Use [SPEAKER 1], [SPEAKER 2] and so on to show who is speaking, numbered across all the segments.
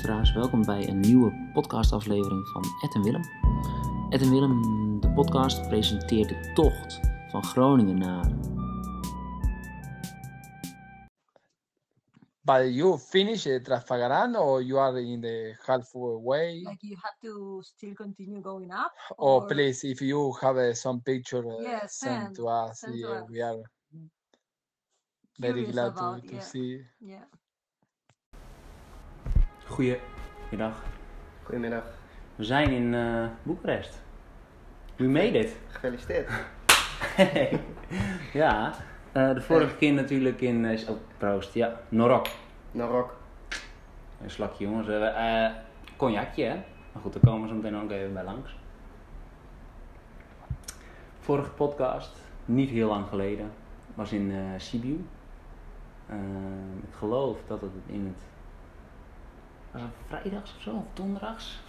[SPEAKER 1] Luisteraars, welkom bij een nieuwe podcastaflevering van Ed en Willem. Ed en Willem, de podcast, presenteert de tocht van Groningen naar...
[SPEAKER 2] But you finish uh, Trafagaran or you are in the halfway?
[SPEAKER 3] like you have to still continue going up
[SPEAKER 2] Oh,
[SPEAKER 3] or-
[SPEAKER 2] please, if you have uh, some picture, uh,
[SPEAKER 3] Yes,
[SPEAKER 2] send
[SPEAKER 3] send-
[SPEAKER 2] to us.
[SPEAKER 3] send to
[SPEAKER 2] yeah,
[SPEAKER 3] us.
[SPEAKER 2] we are very glad to,
[SPEAKER 3] about,
[SPEAKER 2] to
[SPEAKER 3] yeah.
[SPEAKER 2] see.
[SPEAKER 3] yeah
[SPEAKER 1] Goedemiddag.
[SPEAKER 4] Goedemiddag,
[SPEAKER 1] We zijn in eh Boekarest. We made it.
[SPEAKER 4] gefeliciteerd.
[SPEAKER 1] ja, eh, de vorige keer natuurlijk in... eh, oh, proost, ja, Norok.
[SPEAKER 4] Narok.
[SPEAKER 1] Een slakje jongens. Eh eh, cognacje hè. Maar goed, daar komen we zo meteen ook even bij langs. Vorige podcast, niet heel lang geleden, was in eh Sibiu. Ik geloof dat het in het... Was het vrijdags of zo? Of donderdags?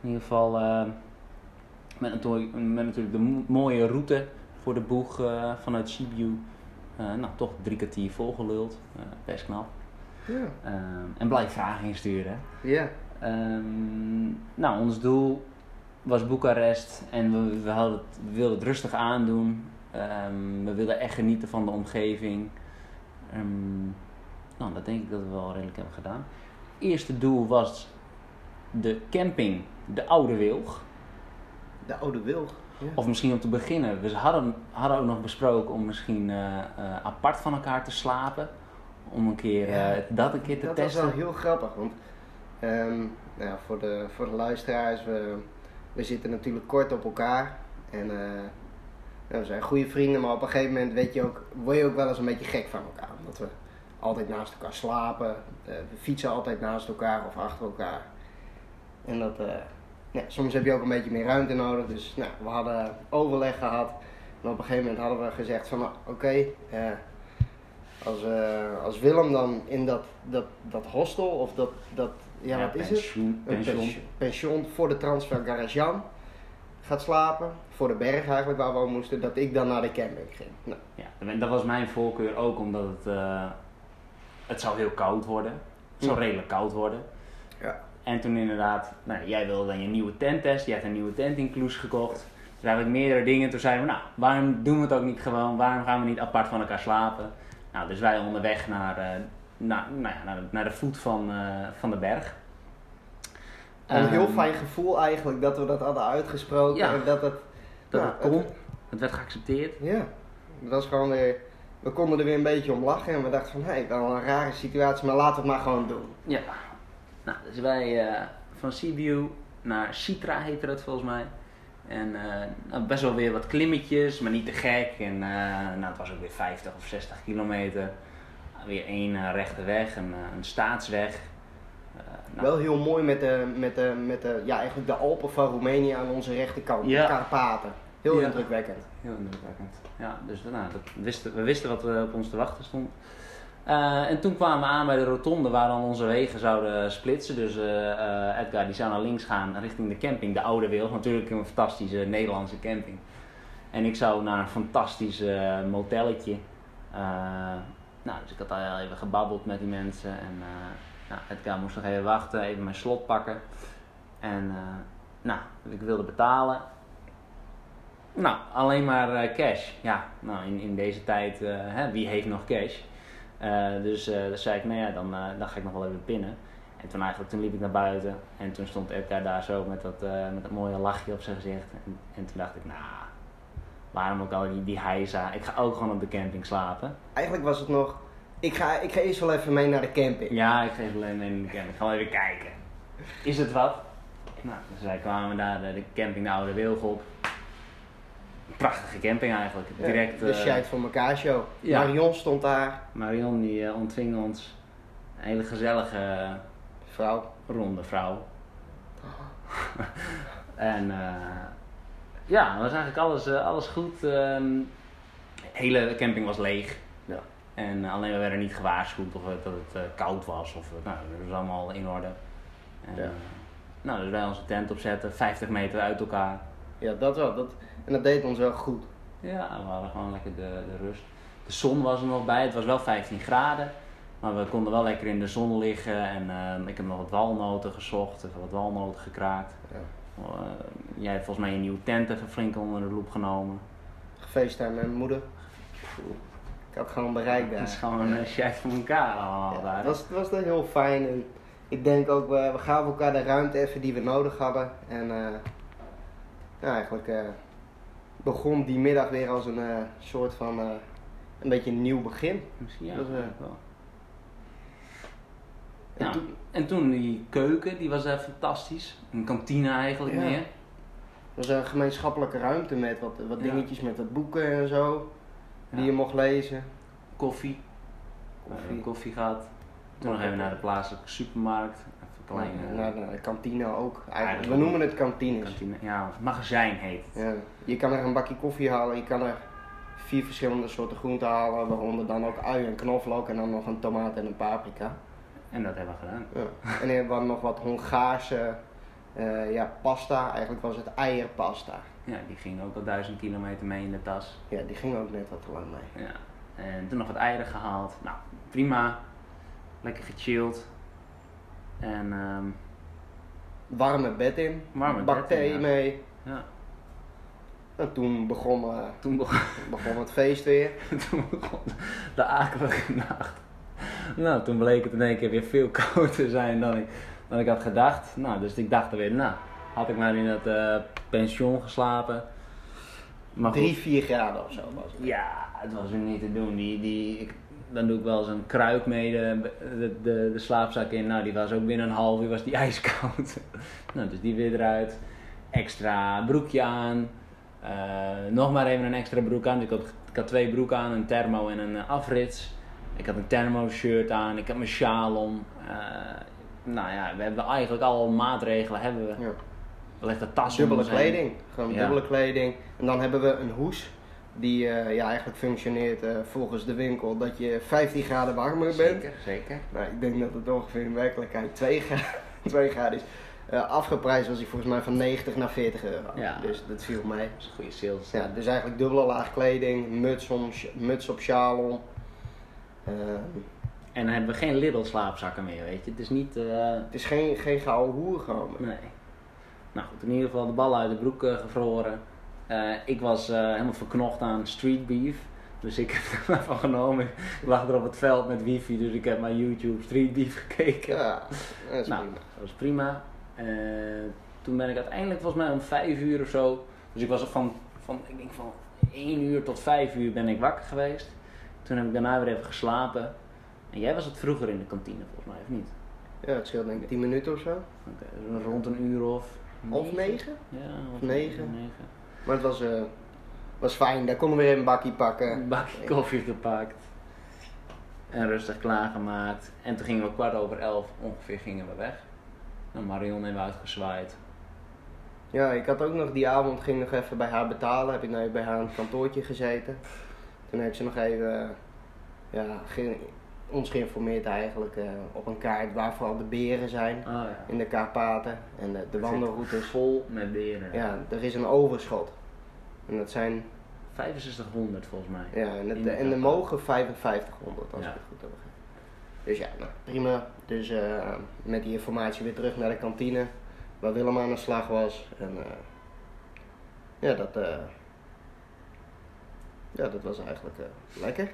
[SPEAKER 1] In ieder geval eh, met, natuurlijk, met natuurlijk de mo- mooie route voor de boeg eh, vanuit Sibiu. Eh, nou, toch drie kwartier volgeluld. Eh, best knap.
[SPEAKER 4] Ja.
[SPEAKER 1] Ehm, en blijf vragen insturen.
[SPEAKER 4] Ja.
[SPEAKER 1] Ehm, nou, ons doel was Boekarest en we, we, hadden het, we wilden het rustig aandoen. Ehm, we wilden echt genieten van de omgeving. Ehm, nou, dat denk ik dat we wel redelijk hebben gedaan. Eerste doel was de camping, de Oude Wilg.
[SPEAKER 4] De oude wilg. Ja.
[SPEAKER 1] Of misschien om te beginnen, we hadden, hadden ook nog besproken om misschien eh, eh, apart van elkaar te slapen. Om een keer
[SPEAKER 4] Ja,
[SPEAKER 1] eh, dat een keer te
[SPEAKER 4] dat was
[SPEAKER 1] testen.
[SPEAKER 4] wel heel grappig, want ehm, nou ja, voor, de, voor de luisteraars, we, we zitten natuurlijk kort op elkaar. En nou, we zijn goede vrienden, maar op een gegeven moment weet je ook, word je ook wel eens een beetje gek van elkaar. Omdat we altijd naast elkaar slapen, eh, we fietsen altijd naast elkaar of achter elkaar. En dat, eh, ja, soms heb je ook een beetje meer ruimte nodig. Dus nou, we hadden overleg gehad. En op een gegeven moment hadden we gezegd van, nou, oké, eh, als, eh, als Willem dan in dat, dat, dat hostel of dat, dat ja, wat is het?
[SPEAKER 1] pensioen,
[SPEAKER 4] Een
[SPEAKER 1] pensioen.
[SPEAKER 4] pension, pension voor de transfer Garajan gaat slapen. Voor de berg eigenlijk waar we al moesten, dat ik dan naar de camping ging. Nou,
[SPEAKER 1] Ja, en dat was mijn voorkeur ook omdat het, het zou heel koud worden. Het zou
[SPEAKER 4] Ja.
[SPEAKER 1] redelijk koud worden.
[SPEAKER 4] Ja.
[SPEAKER 1] En toen inderdaad, nou, jij wilde dan je nieuwe tent testen. Je hebt een nieuwe tent in Kloes gekocht. Dus eigenlijk meerdere dingen. Toen zeiden we, nou, waarom doen we het ook niet gewoon? Waarom gaan we niet apart van elkaar slapen? Nou, dus wij onderweg naar, naar, nou ja, naar, de, naar de voet van, eh, van de berg.
[SPEAKER 4] een heel
[SPEAKER 1] Ehm,
[SPEAKER 4] fijn gevoel eigenlijk dat we dat hadden uitgesproken.
[SPEAKER 1] Ja.
[SPEAKER 4] En dat het,
[SPEAKER 1] Dat
[SPEAKER 4] nou,
[SPEAKER 1] het kon. Het werd geaccepteerd.
[SPEAKER 4] Ja, het was gewoon weer, we konden er weer een beetje om lachen. En we dachten van, hé, hey, wel een rare situatie, maar laten we het maar gewoon doen.
[SPEAKER 1] Ja. Nou, dus wij eh, van Sibiu naar Citra heette dat volgens mij. En eh, nou, best wel weer wat klimmetjes, maar niet te gek. En eh, nou, het was ook weer 50 of 60 kilometer. Weer één rechte weg, een, een staatsweg. Nou,
[SPEAKER 4] Wel heel mooi met de, met de, met de, ja, eigenlijk de Alpen van Roemenië aan onze rechterkant,
[SPEAKER 1] Ja.
[SPEAKER 4] de Karpaten. Heel
[SPEAKER 1] Ja.
[SPEAKER 4] indrukwekkend.
[SPEAKER 1] Heel indrukwekkend. Ja, dus nou, dat wisten, we wisten wat er op ons te wachten stond. Eh, en toen kwamen we aan bij de rotonde waar dan onze wegen zouden splitsen. Dus eh, eh, Edgar die zou naar links gaan richting de camping, de Oude Wilg. Natuurlijk een fantastische Nederlandse camping. En ik zou naar een fantastisch motelletje. Nou, dus ik had al even gebabbeld met die mensen. En nou, Edgar moest nog even wachten, even mijn slot pakken. En nou, ik wilde betalen. Nou, alleen maar eh, cash. Ja, nou in, in deze tijd, eh, hè, wie heeft nog cash? Eh, dus dan zei ik, nou ja, dan, dan ga ik nog wel even pinnen. En toen eigenlijk, toen liep ik naar buiten en toen stond Edgar daar zo met dat, met dat mooie lachje op zijn gezicht. En, en toen dacht ik, nou, waarom ook al die, die heisa? Ik ga ook gewoon op de camping slapen.
[SPEAKER 4] Eigenlijk was het nog, ik ga, ik ga eerst wel even mee naar de camping.
[SPEAKER 1] Ja, ik geef alleen in de camping. Gewoon even kijken. Is het wat? Nou, dus wij kwamen daar de, de camping de Oude Wilg op. Prachtige camping eigenlijk. Direct,
[SPEAKER 4] de
[SPEAKER 1] eh,
[SPEAKER 4] Scheid voor elkaar show. Marion stond daar,
[SPEAKER 1] Marion die eh, ontving ons. Een hele gezellige
[SPEAKER 4] vrouw.
[SPEAKER 1] ronde vrouw. en eh, ja, was eigenlijk alles, alles goed. ehm, de hele camping was leeg.
[SPEAKER 4] Ja.
[SPEAKER 1] En alleen we werden niet gewaarschuwd of het, dat het koud was. Of, nou, dat was allemaal in orde. En,
[SPEAKER 4] Ja.
[SPEAKER 1] nou, dus wij onze tent opzetten, 50 meter uit elkaar.
[SPEAKER 4] Ja, dat wel. Dat, en dat deed ons wel goed.
[SPEAKER 1] Ja, we hadden gewoon lekker de, de rust. De zon was er nog bij, het was wel 15 graden. Maar we konden wel lekker in de zon liggen en eh, ik heb nog wat walnoten gezocht, even wat walnoten gekraakt.
[SPEAKER 4] Ja.
[SPEAKER 1] Eh, jij hebt volgens mij je nieuwe tent even flink onder de loep genomen.
[SPEAKER 4] Gefacetimed met mijn moeder. Ik had gewoon bereik daar.
[SPEAKER 1] Dat is gewoon een chef van elkaar allemaal
[SPEAKER 4] Ja,
[SPEAKER 1] daar.
[SPEAKER 4] het was, het was dan heel fijn en ik denk ook, we, we gaven elkaar de ruimte even die we nodig hadden. En ja, eigenlijk eh, begon die middag weer als een eh, soort van, eh, een beetje een nieuw begin.
[SPEAKER 1] Misschien ja,
[SPEAKER 4] dat eh,
[SPEAKER 1] wel.
[SPEAKER 4] En toen-
[SPEAKER 1] en toen die keuken, die was echt fantastisch. Een kantine eigenlijk
[SPEAKER 4] Ja.
[SPEAKER 1] meer.
[SPEAKER 4] Er was een gemeenschappelijke ruimte met wat, wat
[SPEAKER 1] Ja.
[SPEAKER 4] dingetjes met wat boeken en zo, die je mocht lezen.
[SPEAKER 1] Koffie.
[SPEAKER 4] Koffie.
[SPEAKER 1] Koffie. koffie gehad. Toen nog even naar de plaatselijke supermarkt. Kleine
[SPEAKER 4] Naar de kantine ook. Eigenlijk.
[SPEAKER 1] Eigenlijk
[SPEAKER 4] We noemen het kantines.
[SPEAKER 1] kantine. Ja, magazijn heet het.
[SPEAKER 4] Ja. Je kan er een bakje koffie halen, je kan er vier verschillende soorten groenten halen, waaronder dan ook ui en knoflook en dan nog een tomaat en een paprika.
[SPEAKER 1] En dat hebben we gedaan.
[SPEAKER 4] Ja. En dan hebben we nog wat Hongaarse eh, ja, pasta, eigenlijk was het eierpasta.
[SPEAKER 1] Ja, die ging ook al duizend kilometer mee in de tas.
[SPEAKER 4] Ja, die ging ook net wat te lang mee.
[SPEAKER 1] Ja. En toen nog wat eieren gehaald. Nou, prima. Lekker gechilled. En ehm,
[SPEAKER 4] Warme bed in,
[SPEAKER 1] Warme
[SPEAKER 4] bak thee
[SPEAKER 1] ja.
[SPEAKER 4] mee.
[SPEAKER 1] ja,
[SPEAKER 4] En toen begon, eh,
[SPEAKER 1] toen begon,
[SPEAKER 4] begon het feest weer.
[SPEAKER 1] toen begon de akelige nacht. Nou, toen bleek het in één keer weer veel kouder te zijn dan ik, dan ik had gedacht. Nou, dus ik dacht er weer, nou, had ik maar in het eh, pension geslapen. Maar goed,
[SPEAKER 4] 3, 4 graden of zo was het.
[SPEAKER 1] Ja, het was weer niet te doen. Die, die, ik, dan doe ik wel eens een kruik mee de, de, de, de slaapzak in. Nou, die was ook binnen een half uur was die ijskoud. nou, dus die weer eruit. Extra broekje aan. Eh, nog maar even een extra broek aan. Dus ik had, ik had twee broeken aan, een thermo en een eh, afrits. Ik had een thermo shirt aan. Ik had mijn sjaal om. Eh, nou ja, we hebben eigenlijk al maatregelen hebben we.
[SPEAKER 4] Ja.
[SPEAKER 1] We legden de tas
[SPEAKER 4] Dubbele kleding, gewoon
[SPEAKER 1] Ja.
[SPEAKER 4] dubbele kleding. En dan hebben we een hoes die eh, ja, eigenlijk functioneert eh, volgens de winkel dat je 15 graden warmer bent.
[SPEAKER 1] Zeker, zeker.
[SPEAKER 4] Nou, ik denk dat het ongeveer in werkelijkheid 2 graden, 2 graden is. Eh, afgeprijsd was hij volgens mij van 90 naar 40 euro.
[SPEAKER 1] Ja.
[SPEAKER 4] Dus dat viel mee.
[SPEAKER 1] Dat is een goede sales.
[SPEAKER 4] Ja, dus eigenlijk dubbele laag kleding, muts, om, muts op sjaal om.
[SPEAKER 1] En dan hebben we geen Lidl slaapzakken meer, weet je. Het is niet...
[SPEAKER 4] het is geen, geen gouden hoer gewoon.
[SPEAKER 1] nee. Nou goed, in ieder geval de ballen uit de broek gevroren. Eh, ik was eh, helemaal verknocht aan street beef. Dus ik heb er maar van genomen. Ik lag er op het veld met wifi, dus ik heb naar YouTube street beef gekeken.
[SPEAKER 4] Ja, dat is
[SPEAKER 1] nou,
[SPEAKER 4] prima.
[SPEAKER 1] dat was prima. Eh, toen ben ik uiteindelijk volgens mij om vijf uur of zo. Dus ik was van, van, ik denk van 1 uur tot 5 uur ben ik wakker geweest. Toen heb ik daarna weer even geslapen. En jij was het vroeger in de kantine volgens mij, of niet?
[SPEAKER 4] Ja, het scheelt denk ik 10 minuten of zo.
[SPEAKER 1] Oké, dus rond een uur of...
[SPEAKER 4] Half negen?
[SPEAKER 1] Ja,
[SPEAKER 4] Negen.
[SPEAKER 1] negen.
[SPEAKER 4] Maar het was, eh, was fijn, daar konden we weer een bakje pakken.
[SPEAKER 1] Een bakje koffie gepakt. En rustig klaargemaakt. En toen gingen we kwart over elf ongeveer gingen we weg. Nou, Marion hebben we uitgezwaaid.
[SPEAKER 4] Ja, ik had ook nog die avond, ging nog even bij haar betalen. Heb ik nou bij haar aan het kantoortje gezeten. Toen heeft ze nog even, eh, ja, ge- ons geïnformeerd eigenlijk eh, op een kaart waar vooral de beren zijn
[SPEAKER 1] Oh ja.
[SPEAKER 4] in de Karpaten. En de, de wandelroutes.
[SPEAKER 1] Vol met beren.
[SPEAKER 4] Ja, er is een overschot. En dat zijn,
[SPEAKER 1] 6500 volgens mij.
[SPEAKER 4] ja, en, het,
[SPEAKER 1] de
[SPEAKER 4] en er mogen 5500 als
[SPEAKER 1] Ja.
[SPEAKER 4] ik het goed heb. Dus ja, nou, prima. Dus eh, met die informatie weer terug naar de kantine, waar Willem aan de slag was. En eh, ja, dat, eh, ja, dat was eigenlijk lekker.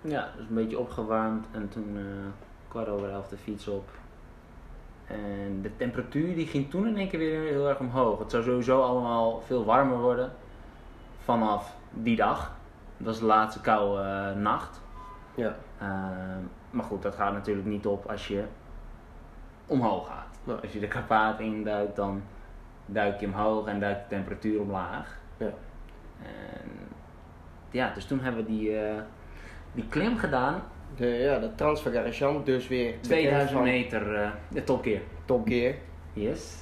[SPEAKER 1] Ja, dus een beetje opgewarmd en toen kwart over elf de fiets op. En de temperatuur die ging toen in één keer weer heel erg omhoog. Het zou sowieso allemaal veel warmer worden vanaf die dag. Dat was de laatste koude eh, nacht.
[SPEAKER 4] Ja.
[SPEAKER 1] Ehm, maar goed, dat gaat natuurlijk niet op als je omhoog gaat.
[SPEAKER 4] Nee.
[SPEAKER 1] Als je de Karpaat induikt, dan duik je omhoog en duikt de temperatuur omlaag.
[SPEAKER 4] Ja.
[SPEAKER 1] En ja, dus toen hebben we die, eh, die klim gedaan.
[SPEAKER 4] De, ja, de Transfergarachant, dus weer bekend
[SPEAKER 1] 2000
[SPEAKER 4] van
[SPEAKER 1] meter eh de Top Gear.
[SPEAKER 4] Top Gear.
[SPEAKER 1] Yes.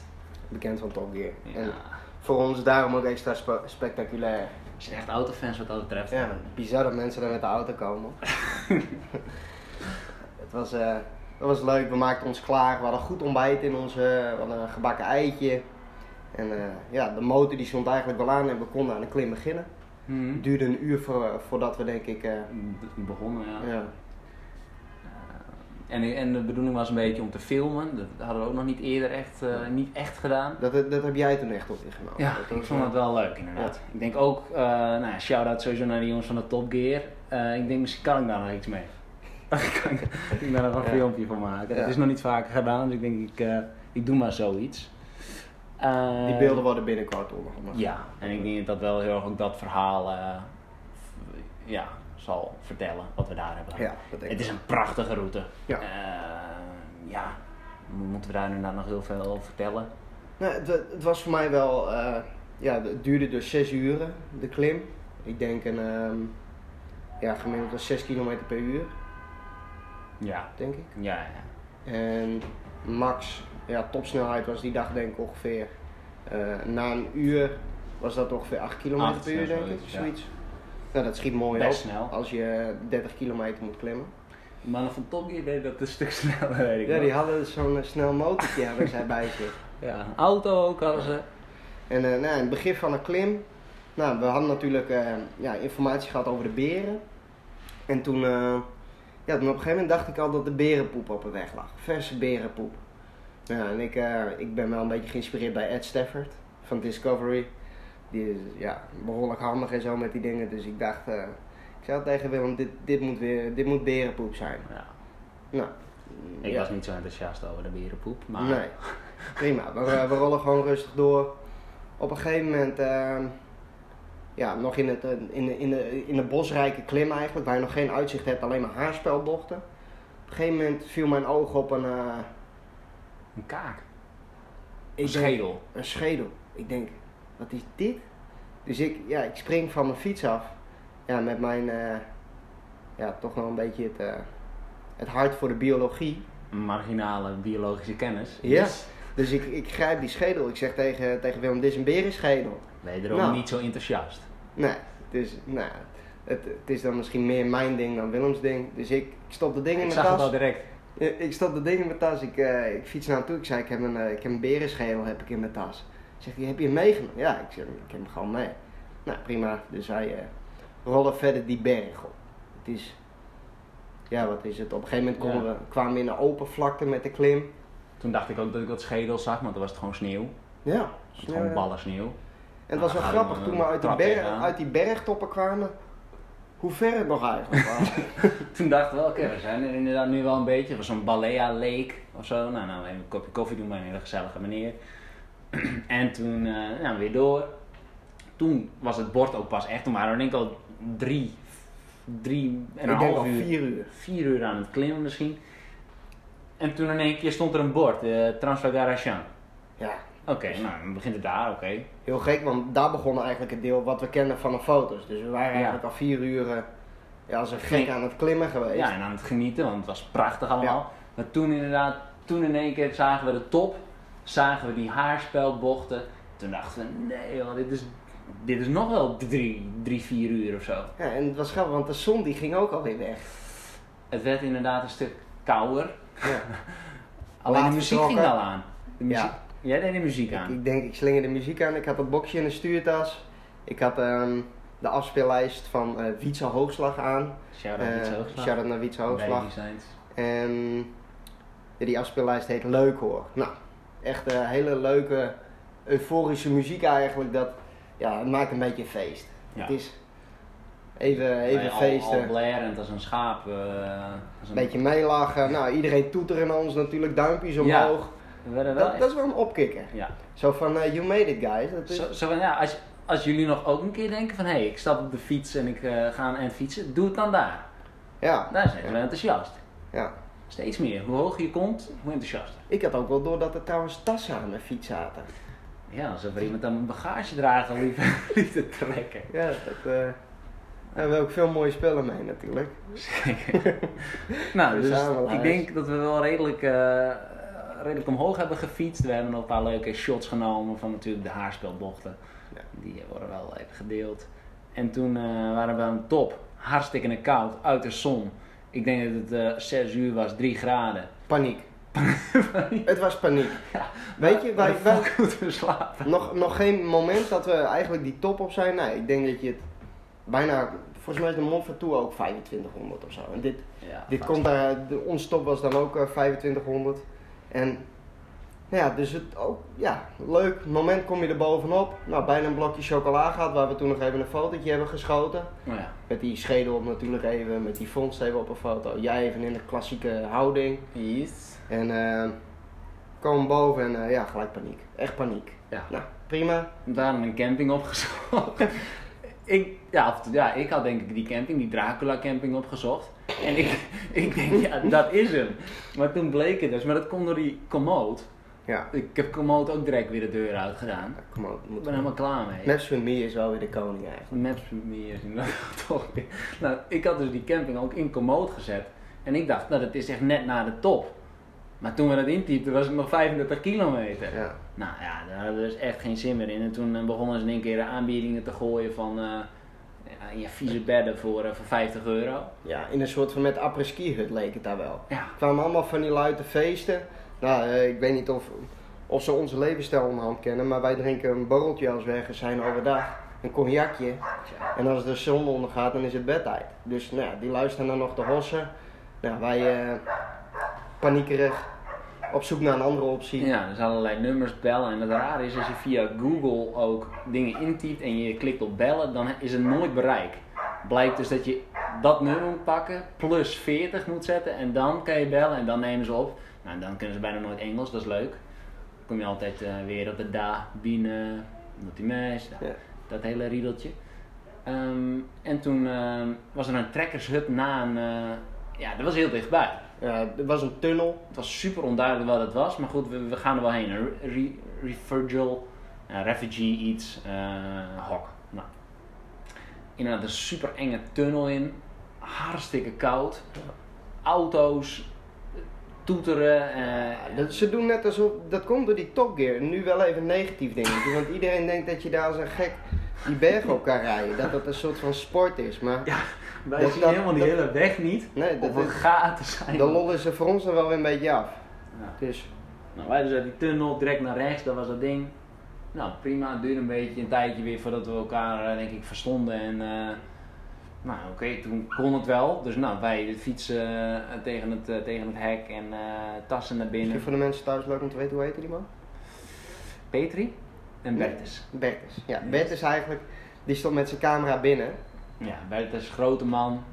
[SPEAKER 4] Bekend van Top Gear.
[SPEAKER 1] Ja.
[SPEAKER 4] En voor ons daarom ook extra spe- spectaculair.
[SPEAKER 1] We zijn echt autofans wat dat betreft.
[SPEAKER 4] Ja, bizar dat mensen daar met de auto komen. het was, dat was leuk, we maakten ons klaar. We hadden goed ontbijt in onze, we hadden een gebakken eitje. En eh, ja, de motor die stond eigenlijk wel aan en we konden aan de klim beginnen. Het duurde een uur voor, voordat we denk ik,
[SPEAKER 1] Be- Begonnen, ja.
[SPEAKER 4] ja,
[SPEAKER 1] En, en de bedoeling was een beetje om te filmen. Dat hadden we ook nog niet eerder echt, eh, niet echt gedaan.
[SPEAKER 4] Dat, dat heb jij toen echt op je genomen.
[SPEAKER 1] Ja,
[SPEAKER 4] Dat
[SPEAKER 1] ik vond het wel leuk inderdaad. Ik denk ook, eh nou ja, shout-out sowieso naar de jongens van de Top Gear. Eh, ik denk misschien kan ik daar nog iets mee. kan ik, ik daar nog een
[SPEAKER 4] Ja.
[SPEAKER 1] filmpje van maken. Het is nog niet vaker gedaan, dus ik denk ik, ik doe maar zoiets.
[SPEAKER 4] Die beelden worden binnenkort onderhand.
[SPEAKER 1] Ja, en ik denk dat wel heel erg ook dat verhaal ja, zal vertellen wat we daar hebben.
[SPEAKER 4] Ja,
[SPEAKER 1] Het is een prachtige route.
[SPEAKER 4] Ja.
[SPEAKER 1] Eh, ja, moeten we daar inderdaad nog heel veel over vertellen?
[SPEAKER 4] Nou, het, het was voor mij wel, eh, ja, het duurde dus 6 uren, de klim. Ik denk een, ehm, ja, gemiddeld was 6 km per uur,
[SPEAKER 1] Ja,
[SPEAKER 4] denk ik.
[SPEAKER 1] ja, ja.
[SPEAKER 4] En max, ja, topsnelheid was die dag denk ik ongeveer, eh, na een uur was dat ongeveer 8 km per uur, denk ik,
[SPEAKER 1] zoiets, ja.
[SPEAKER 4] Nou, dat schiet mooi
[SPEAKER 1] Best
[SPEAKER 4] op
[SPEAKER 1] snel.
[SPEAKER 4] als je 30 kilometer moet klimmen.
[SPEAKER 1] De mannen van Top Gear deden dat een stuk sneller, weet ik
[SPEAKER 4] Ja,
[SPEAKER 1] wel.
[SPEAKER 4] die hadden zo'n eh, snel motortje hadden zij bij zich.
[SPEAKER 1] Ja, een auto ook hadden ze.
[SPEAKER 4] En eh, nou, in het begin van een klim, nou, we hadden natuurlijk eh, ja, informatie gehad over de beren. En toen, ja, toen op een gegeven moment dacht ik al dat de berenpoep op de weg lag. Verse berenpoep. Ja, en ik, eh, ik ben wel een beetje geïnspireerd bij Ed Stafford van Discovery. Die is ja, behoorlijk handig en zo met die dingen. Dus ik dacht, eh, ik zei tegen Willem, dit, dit, moet weer, dit moet berenpoep zijn.
[SPEAKER 1] Ja.
[SPEAKER 4] Nou,
[SPEAKER 1] Ik
[SPEAKER 4] ja.
[SPEAKER 1] was niet zo enthousiast over de berenpoep, maar
[SPEAKER 4] Nee, prima. We, eh, we rollen gewoon rustig door. Op een gegeven moment, eh, ja, nog in, het, eh, in, de, in, de, in de bosrijke klim eigenlijk, waar je nog geen uitzicht hebt, alleen maar haarspelbochten. Op een gegeven moment viel mijn oog op een,
[SPEAKER 1] een kaak, een
[SPEAKER 4] denk-
[SPEAKER 1] schedel.
[SPEAKER 4] een schedel. Ik denk, wat is dit? Dus ik, ja, ik spring van mijn fiets af. Ja, met mijn, eh, ja, toch wel een beetje het, eh, het hart voor de biologie.
[SPEAKER 1] Marginale biologische kennis.
[SPEAKER 4] Ja. Dus ik, ik grijp die schedel. Ik zeg tegen, tegen Willem, dit is een berenschedel.
[SPEAKER 1] Wederom
[SPEAKER 4] Nou.
[SPEAKER 1] niet zo enthousiast.
[SPEAKER 4] Nee, dus nou, het, het is dan misschien meer mijn ding dan Willems ding. Dus ik, ik stop de ding in
[SPEAKER 1] Ik
[SPEAKER 4] mijn
[SPEAKER 1] zag het al
[SPEAKER 4] tas.
[SPEAKER 1] direct.
[SPEAKER 4] Ik stop de ding in mijn tas. Ik, ik fiets naar hem toe. Ik zei, ik heb een, eh, ik heb een berenschedel heb ik in mijn tas. Zegt hij, heb je hem meegenomen? Ja, ik zeg, ik heb hem gewoon mee. Nou, prima. Dus wij eh, rollen verder die berg op. Het is, ja, wat is het? Op een gegeven moment
[SPEAKER 1] Ja.
[SPEAKER 4] we, kwamen we in een open vlakte met de klim.
[SPEAKER 1] Toen dacht ik ook dat ik wat schedel zag, maar toen was het gewoon sneeuw.
[SPEAKER 4] Ja, sneeuw,
[SPEAKER 1] gewoon ballen sneeuw.
[SPEAKER 4] En het was wel
[SPEAKER 1] Nou,
[SPEAKER 4] grappig toen we uit die, berg, uit die bergtoppen kwamen, hoe ver het nog eigenlijk was.
[SPEAKER 1] Toen dachten we, oké, we zijn er inderdaad nu wel een beetje. Het was zo'n Balea Lake of zo. Nou, nou, even een kopje koffie doen bij een hele gezellige meneer. en toen, eh nou, weer door. Toen was het bord ook pas echt, toen waren we denk ik al drie, drie en een
[SPEAKER 4] ik denk
[SPEAKER 1] half
[SPEAKER 4] al
[SPEAKER 1] uur,
[SPEAKER 4] vier uur.
[SPEAKER 1] vier uur aan het klimmen misschien. En toen in één keer stond er een bord, uh, Transfiguration.
[SPEAKER 4] Ja,
[SPEAKER 1] Oké, nou, dan begint het daar, oké.
[SPEAKER 4] heel gek, want daar begon eigenlijk het deel wat we kennen van de foto's. Dus we waren
[SPEAKER 1] Ja.
[SPEAKER 4] eigenlijk al vier uur eh, ja, als een gek aan het klimmen geweest.
[SPEAKER 1] Ja, en aan het genieten, want het was prachtig allemaal. Maar toen inderdaad, toen in één keer zagen we de top, zagen we die haarspelbochten. Toen dachten we, nee joh, dit is, dit is nog wel drie, drie, vier uur of zo.
[SPEAKER 4] Ja, en het was grappig, want de zon die ging ook alweer weg.
[SPEAKER 1] Het werd inderdaad een stuk kouder.
[SPEAKER 4] Ja.
[SPEAKER 1] Alleen de muziek ging al aan. De muziek,
[SPEAKER 4] Ja.
[SPEAKER 1] Jij deed de muziek aan.
[SPEAKER 4] ik denk, ik slingerde de muziek aan. Ik had dat boxje in de stuurtas. Ik had ehm, de afspeellijst van eh Wietse Hoogslag aan.
[SPEAKER 1] Shout-out
[SPEAKER 4] Eh,
[SPEAKER 1] hoogslag.
[SPEAKER 4] Shout-out naar Wietse Hoogslag. En ja, die afspeellijst heet Leuk hoor. Nou, echt een hele leuke, euforische muziek eigenlijk. Dat, ja, het maakt een beetje een feest.
[SPEAKER 1] Ja.
[SPEAKER 4] Het is even, even
[SPEAKER 1] al-
[SPEAKER 4] feesten.
[SPEAKER 1] Al blerend als een schaap. eh, als
[SPEAKER 4] Een beetje meelachen. Nou, iedereen toeteren naar ons natuurlijk. Duimpjes omhoog.
[SPEAKER 1] We wel
[SPEAKER 4] Dat, dat is wel een opkikker.
[SPEAKER 1] Ja.
[SPEAKER 4] Zo van, eh, you made it guys. Dat is,
[SPEAKER 1] Zo, zo van, ja, als, als jullie nog ook een keer denken van hé, hey, ik stap op de fiets en ik eh, ga aan het fietsen, doe het dan daar.
[SPEAKER 4] ja,
[SPEAKER 1] Daar zijn ze wel enthousiast.
[SPEAKER 4] ja.
[SPEAKER 1] Steeds meer. Hoe hoger je komt, hoe enthousiaster.
[SPEAKER 4] Ik had ook wel door dat er trouwens tassen aan mijn fiets zaten.
[SPEAKER 1] Ja, alsof er iemand dan een bagagedrager liep, liep te trekken.
[SPEAKER 4] Ja, dat, eh, daar hebben we ook veel mooie spullen mee natuurlijk.
[SPEAKER 1] nou,
[SPEAKER 4] Dus
[SPEAKER 1] ik denk dat we wel redelijk, eh, redelijk omhoog hebben gefietst. We hebben nog een paar leuke shots genomen van natuurlijk de haarspelbochten.
[SPEAKER 4] Ja.
[SPEAKER 1] Die worden wel even gedeeld. En toen eh, waren we aan de top. Hartstikke koud, uit de zon. Ik denk dat het eh 6 uur was, 3 graden.
[SPEAKER 4] Paniek. Het was paniek.
[SPEAKER 1] Ja.
[SPEAKER 4] Weet je, wij, wij,
[SPEAKER 1] we slapen?
[SPEAKER 4] nog, nog geen moment dat we eigenlijk die top op zijn. Nee, ik denk dat je het bijna volgens mij is de Mont Ventoux ook 2500 of zo. En dit,
[SPEAKER 1] Ja,
[SPEAKER 4] dit komt daar, de, ons top was dan ook eh, 2500. En ja, dus het ook, ja, leuk. moment kom je er bovenop. Nou, bijna een blokje chocola gehad, waar we toen nog even een fotootje hebben geschoten.
[SPEAKER 1] Nou ja.
[SPEAKER 4] Met die schedel op natuurlijk even, met die vondst even op een foto. Jij even in de klassieke houding.
[SPEAKER 1] Yes.
[SPEAKER 4] En eh komen boven en eh, ja, gelijk paniek. Echt paniek.
[SPEAKER 1] Ja.
[SPEAKER 4] Nou, prima.
[SPEAKER 1] Daar een camping opgezocht. ik, ja, of- ja, ik had denk ik die camping, die Dracula camping opgezocht. En ik, ik denk, ja, dat is hem. Maar toen bleek het dus, maar dat komt door die commode.
[SPEAKER 4] Ja,
[SPEAKER 1] Ik heb commode ook direct weer de deur uit gedaan.
[SPEAKER 4] kom op.
[SPEAKER 1] Ik
[SPEAKER 4] Moet
[SPEAKER 1] ben helemaal klaar mee.
[SPEAKER 4] Maps with me is wel weer de koning eigenlijk.
[SPEAKER 1] Maps meer zien dat toch weer. Nou, ik had dus die camping ook in commode gezet. En ik dacht, nou dat is echt net na de top. Maar toen we dat intypten was het nog 35 kilometer.
[SPEAKER 4] Ja.
[SPEAKER 1] Nou ja, daar hadden we dus echt geen zin meer in. En toen eh, begonnen ze in één keer aanbiedingen te gooien van eh ja, je vieze bedden voor, eh, voor 50 euro.
[SPEAKER 4] ja, in een soort van met après-ski hut leek het daar wel.
[SPEAKER 1] Ja,
[SPEAKER 4] kwamen allemaal van die luide feesten. Nou, eh, ik weet niet of, of ze onze levensstijl onderhand kennen, maar wij drinken een borreltje als we ergens zijn overdag. Een cognacje. En als de zon ondergaat, dan is het bedtijd. Dus nou, die luisteren dan nog te hossen. Nou, wij eh, paniekerig op zoek naar een andere optie.
[SPEAKER 1] ja, dus allerlei nummers bellen. En het rare is als je via Google ook dingen intypt en je klikt op bellen, dan is er nooit bereik. Blijkt dus dat je dat nummer moet pakken, plus 40 moet zetten en dan kan je bellen en dan nemen ze op. Nou, dan kunnen ze bijna nooit Engels, dat is leuk. Dan kom je altijd eh, weer op de da, binnen, dat die da-
[SPEAKER 4] Ja.
[SPEAKER 1] dat hele riedeltje. Ehm, en toen ehm, was er een trekkershut na een, eh, ja, dat was heel dichtbij.
[SPEAKER 4] Ja, er was een tunnel.
[SPEAKER 1] Het was super onduidelijk wat het was, maar goed, we, we gaan er wel heen. Een re- re- Refugil, refugee iets, eh, hok. Nou. Inderdaad een super enge tunnel in, hartstikke koud, auto's, toeteren. eh,
[SPEAKER 4] Dat, ze doen net alsof, dat komt door die Top Gear. Nu wel even negatief denk ik. Want iedereen denkt dat je daar als een gek die berg op kan rijden. Dat dat een soort van sport is. Maar
[SPEAKER 1] Ja, wij
[SPEAKER 4] Dat-
[SPEAKER 1] zien
[SPEAKER 4] dat-
[SPEAKER 1] helemaal die
[SPEAKER 4] dat-
[SPEAKER 1] hele weg niet.
[SPEAKER 4] nee, dat
[SPEAKER 1] Of gaten zijn.
[SPEAKER 4] de lol is er voor ons dan wel weer een beetje af.
[SPEAKER 1] Ja.
[SPEAKER 4] Dus
[SPEAKER 1] Nou, wij dus uit die tunnel, direct naar rechts, dat was dat ding. Nou, prima, het duurde een beetje, een tijdje weer voordat we elkaar, eh, denk ik, verstonden. En, eh, nou, oké, toen kon het wel. Dus nou, wij fietsen eh, tegen, het, eh, tegen het hek en eh, tassen naar
[SPEAKER 4] misschien
[SPEAKER 1] binnen.
[SPEAKER 4] voor de mensen thuis leuk om te weten hoe heet die man?
[SPEAKER 1] Petri en Bertus.
[SPEAKER 4] Bertus. Ja, Bertus eigenlijk, die stond met zijn camera binnen.
[SPEAKER 1] Ja, Bertus, grote man,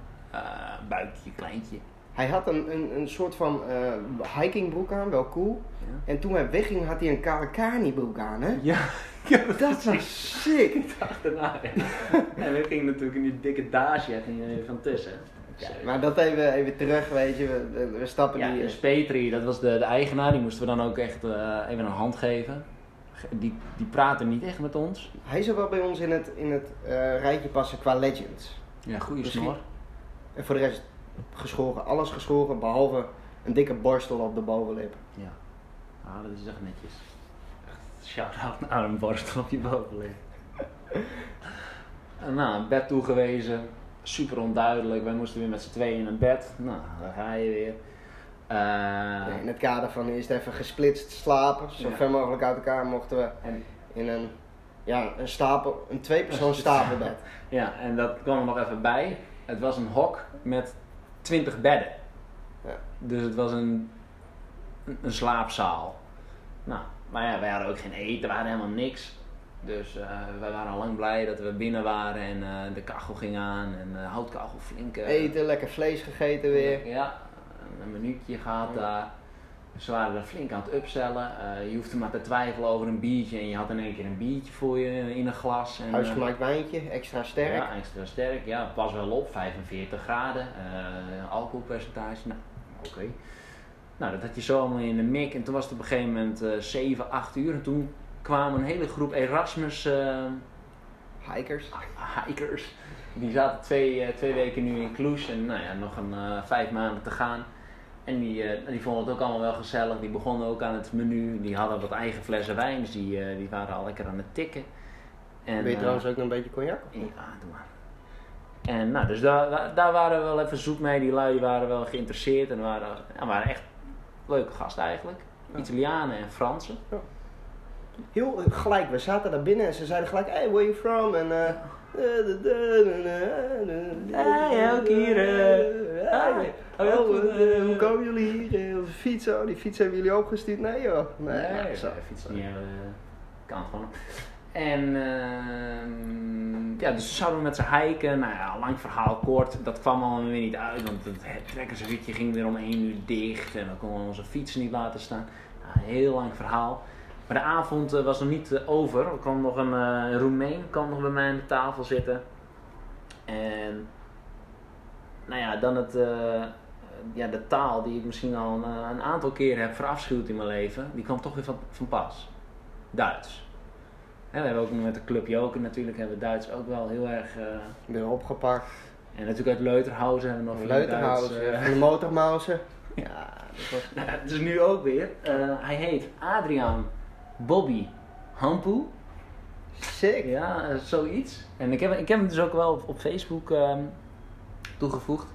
[SPEAKER 1] buikje, kleintje.
[SPEAKER 4] Hij had een, een, een soort van eh hikingbroek aan, wel cool.
[SPEAKER 1] Ja.
[SPEAKER 4] En toen hij wegging had hij een Kalakani broek aan, hè?
[SPEAKER 1] Ja,
[SPEAKER 4] Dat was sick.
[SPEAKER 1] achterna. ja. En we gingen natuurlijk in die dikke daasje gingen van tussen.
[SPEAKER 4] Ja, maar dat even, even terug, weet je. We, we- stappen
[SPEAKER 1] Ja,
[SPEAKER 4] die...
[SPEAKER 1] dus Petri, dat was de, de eigenaar, die moesten we dan ook echt eh, even een hand geven. Ge- Die, die praten niet echt met ons.
[SPEAKER 4] Hij zou wel bij ons in het, in het eh, rijtje passen qua legends.
[SPEAKER 1] Ja, goede snor.
[SPEAKER 4] En voor de rest geschoren, alles geschoren, behalve een dikke borstel op de bovenlip.
[SPEAKER 1] Ja. Ah, dat is echt netjes. Echt shout-out naar een borstel op je bovenlip. En nou, een bed toegewezen. Super onduidelijk. Wij moesten weer met z'n tweeën in een bed. Nou, daar ga je weer. Eh,
[SPEAKER 4] Ja, in het kader van eerst even gesplitst slapen, zo
[SPEAKER 1] Ja.
[SPEAKER 4] ver mogelijk uit elkaar mochten we
[SPEAKER 1] en,
[SPEAKER 4] in een, ja, een stapel, een tweepersoons stapelbed.
[SPEAKER 1] ja, en dat kwam er nog even bij. Het was een hok met 20 bedden.
[SPEAKER 4] Ja.
[SPEAKER 1] Dus het was een, een, een slaapzaal. Nou, maar ja, wij hadden ook geen eten, we hadden helemaal niks. Dus eh, wij waren al lang blij dat we binnen waren en eh, de kachel ging aan en de houtkachel flink. eh,
[SPEAKER 4] Eten, lekker vlees gegeten weer.
[SPEAKER 1] Ja, een minuutje gehad daar. Ze waren er flink aan het upsellen. Eh, je hoefde maar te twijfelen over een biertje en je had in één keer een biertje voor je in een glas. En, eh,
[SPEAKER 4] Huisgemaakt wijntje, extra sterk.
[SPEAKER 1] ja, extra sterk. Ja, pas wel op, 45 graden. eh, alcoholpercentage. Nou, oké. Nou, dat had je zo allemaal in de mik. En toen was het op een gegeven moment eh 7, 8 uur. En toen kwam een hele groep Erasmus eh,
[SPEAKER 4] Hikers.
[SPEAKER 1] hikers. Die zaten twee, eh, twee weken nu in Cluj. En nou ja, nog een eh, vijf maanden te gaan. En die, eh, die vonden het ook allemaal wel gezellig. Die begonnen ook aan het menu. Die hadden wat eigen flessen wijn. Dus die, eh, die waren al lekker aan het tikken. En,
[SPEAKER 4] Ben je
[SPEAKER 1] eh,
[SPEAKER 4] trouwens ook nog een beetje cognac?
[SPEAKER 1] ja, doe maar. En nou, dus daar, daar- waren we wel even zoek mee. Die lui waren wel geïnteresseerd en waren, ja, waren echt leuke gasten eigenlijk.
[SPEAKER 4] Ja.
[SPEAKER 1] Italianen en Fransen.
[SPEAKER 4] Heel eh, gelijk, we zaten daar binnen en ze zeiden gelijk, hey, where you from? En
[SPEAKER 1] Hey, ook hier, eh.
[SPEAKER 4] Oh,
[SPEAKER 1] oh, eh,
[SPEAKER 4] hoe komen jullie hier? eh, Op de fiets? Oh, die fiets hebben jullie opgestuurd? Nee joh. Nee,
[SPEAKER 1] Nee, ik
[SPEAKER 4] zo.
[SPEAKER 1] fiets niet. Kan gewoon. En ehm, ja, dus zouden we met ze hiken. Nou ja, lang verhaal kort. Dat kwam allemaal weer niet uit, want het trekkersritje ging weer om 1 uur dicht. En dan konden we onze fietsen niet laten staan. Nou, een heel lang verhaal. Maar de avond eh, was nog niet eh, over. Er kwam nog een eh Roemeen kwam nog bij mij aan de tafel zitten. En nou ja, dan het, ja, de taal die ik misschien al een, een aantal keren heb verafschuwd in mijn leven, die kwam toch weer van, van pas. Duits. En we hebben ook met de Club Joken natuurlijk hebben we Duits ook wel heel erg.
[SPEAKER 4] Ik ben opgepakt.
[SPEAKER 1] en natuurlijk uit Leuterhausen hebben we nog veel
[SPEAKER 4] Leuterhouse,
[SPEAKER 1] Duits,
[SPEAKER 4] van de motormausen. Ja, dat was...
[SPEAKER 1] nou, dus nu ook weer. Hij heet Adriaan Bobby Hampoe.
[SPEAKER 4] Sick.
[SPEAKER 1] Ja, eh, zoiets. En ik heb, ik heb hem dus ook wel op, op Facebook ehm, toegevoegd.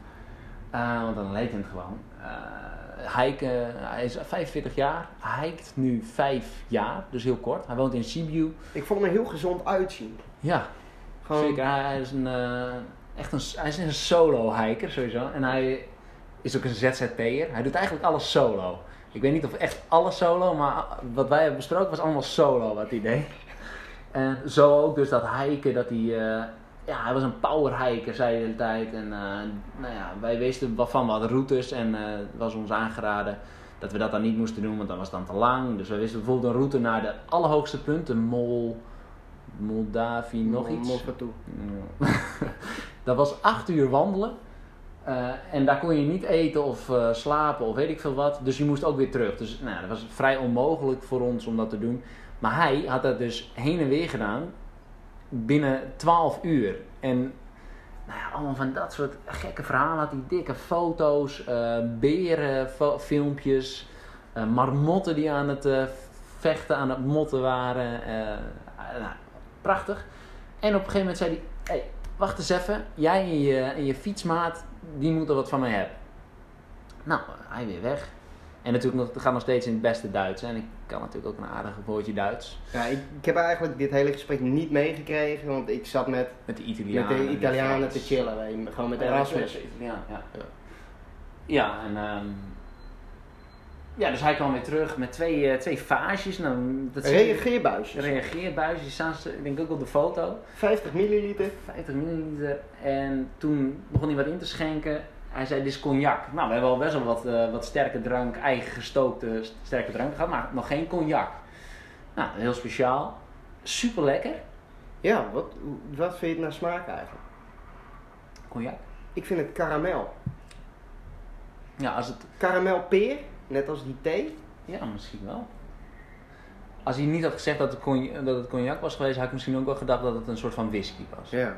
[SPEAKER 1] Eh, want dan leek hij het gewoon. Eh, hiken, hij is 45 jaar. Hij hikt nu 5 jaar, dus heel kort. Hij woont in Sibiu.
[SPEAKER 4] Ik vond hem heel gezond uitzien.
[SPEAKER 1] Ja,
[SPEAKER 4] Gewoon,
[SPEAKER 1] zeker. Hij is een, eh, echt een, hij is een solo-hiker sowieso. En hij is ook een ZZP'er. Hij doet eigenlijk alles solo. Ik weet niet of echt alles solo, maar wat wij hebben besproken was allemaal solo wat hij deed. En zo ook dus dat hiken, dat hij... eh, ja, hij was een power hiker, zei hij de hele tijd. En eh, nou ja, wij wisten wat van wat routes en het was ons aangeraden dat we dat dan niet moesten doen, want dan was dan te lang. Dus we wisten bijvoorbeeld een route naar de allerhoogste punten, Mol, Moldavi, nog iets.
[SPEAKER 4] Mocht toe.
[SPEAKER 1] Ja. dat was acht uur wandelen. Eh, en daar kon je niet eten of eh, slapen of weet ik veel wat. Dus je moest ook weer terug. Dus nou, dat was vrij onmogelijk voor ons om dat te doen. Maar hij had dat dus heen en weer gedaan binnen 12 uur. En nou ja, allemaal van dat soort gekke verhalen had hij. Dikke foto's, filmpjes, eh, marmotten die aan het vechten, aan het motten waren. nou, prachtig. En op een gegeven moment zei hij: hey, wacht eens even, jij en je, en je fietsmaat, die moeten wat van mij hebben. Nou, hij weer weg. En natuurlijk nog, het gaat nog steeds in het beste Duits. En ik kan natuurlijk ook een aardig woordje Duits.
[SPEAKER 4] Ja, ik, ik heb eigenlijk dit hele gesprek niet meegekregen, want ik zat met,
[SPEAKER 1] Met de
[SPEAKER 4] met
[SPEAKER 1] Italianen.
[SPEAKER 4] de Italianen te chillen. Gewoon met
[SPEAKER 1] Ja,
[SPEAKER 4] Erasmus.
[SPEAKER 1] Italiaan, ja.
[SPEAKER 4] Ja.
[SPEAKER 1] Ja, en ehm, ja, dus hij kwam weer terug met twee, eh, twee vaasjes. Nou, dat
[SPEAKER 4] Reageerbuisjes.
[SPEAKER 1] reageerbuisjes, die staan ze, ik denk ook op de foto.
[SPEAKER 4] 50 milliliter.
[SPEAKER 1] 50 milliliter. En toen begon hij wat in te schenken. Hij zei, dit is cognac. Nou, we hebben al best wel wat, eh, wat sterke drank, eigen gestookte st- sterke drank gehad, maar nog geen cognac. Nou, heel speciaal. Super lekker.
[SPEAKER 4] Ja, wat, wat vind je het naar smaak eigenlijk?
[SPEAKER 1] Cognac.
[SPEAKER 4] Ik vind het karamel.
[SPEAKER 1] Ja, als het,
[SPEAKER 4] Karamelpeer, net als die thee.
[SPEAKER 1] ja, misschien wel. Als hij niet had gezegd dat het, cognac, dat het cognac was geweest, had ik misschien ook wel gedacht dat het een soort van whisky was.
[SPEAKER 4] Ja.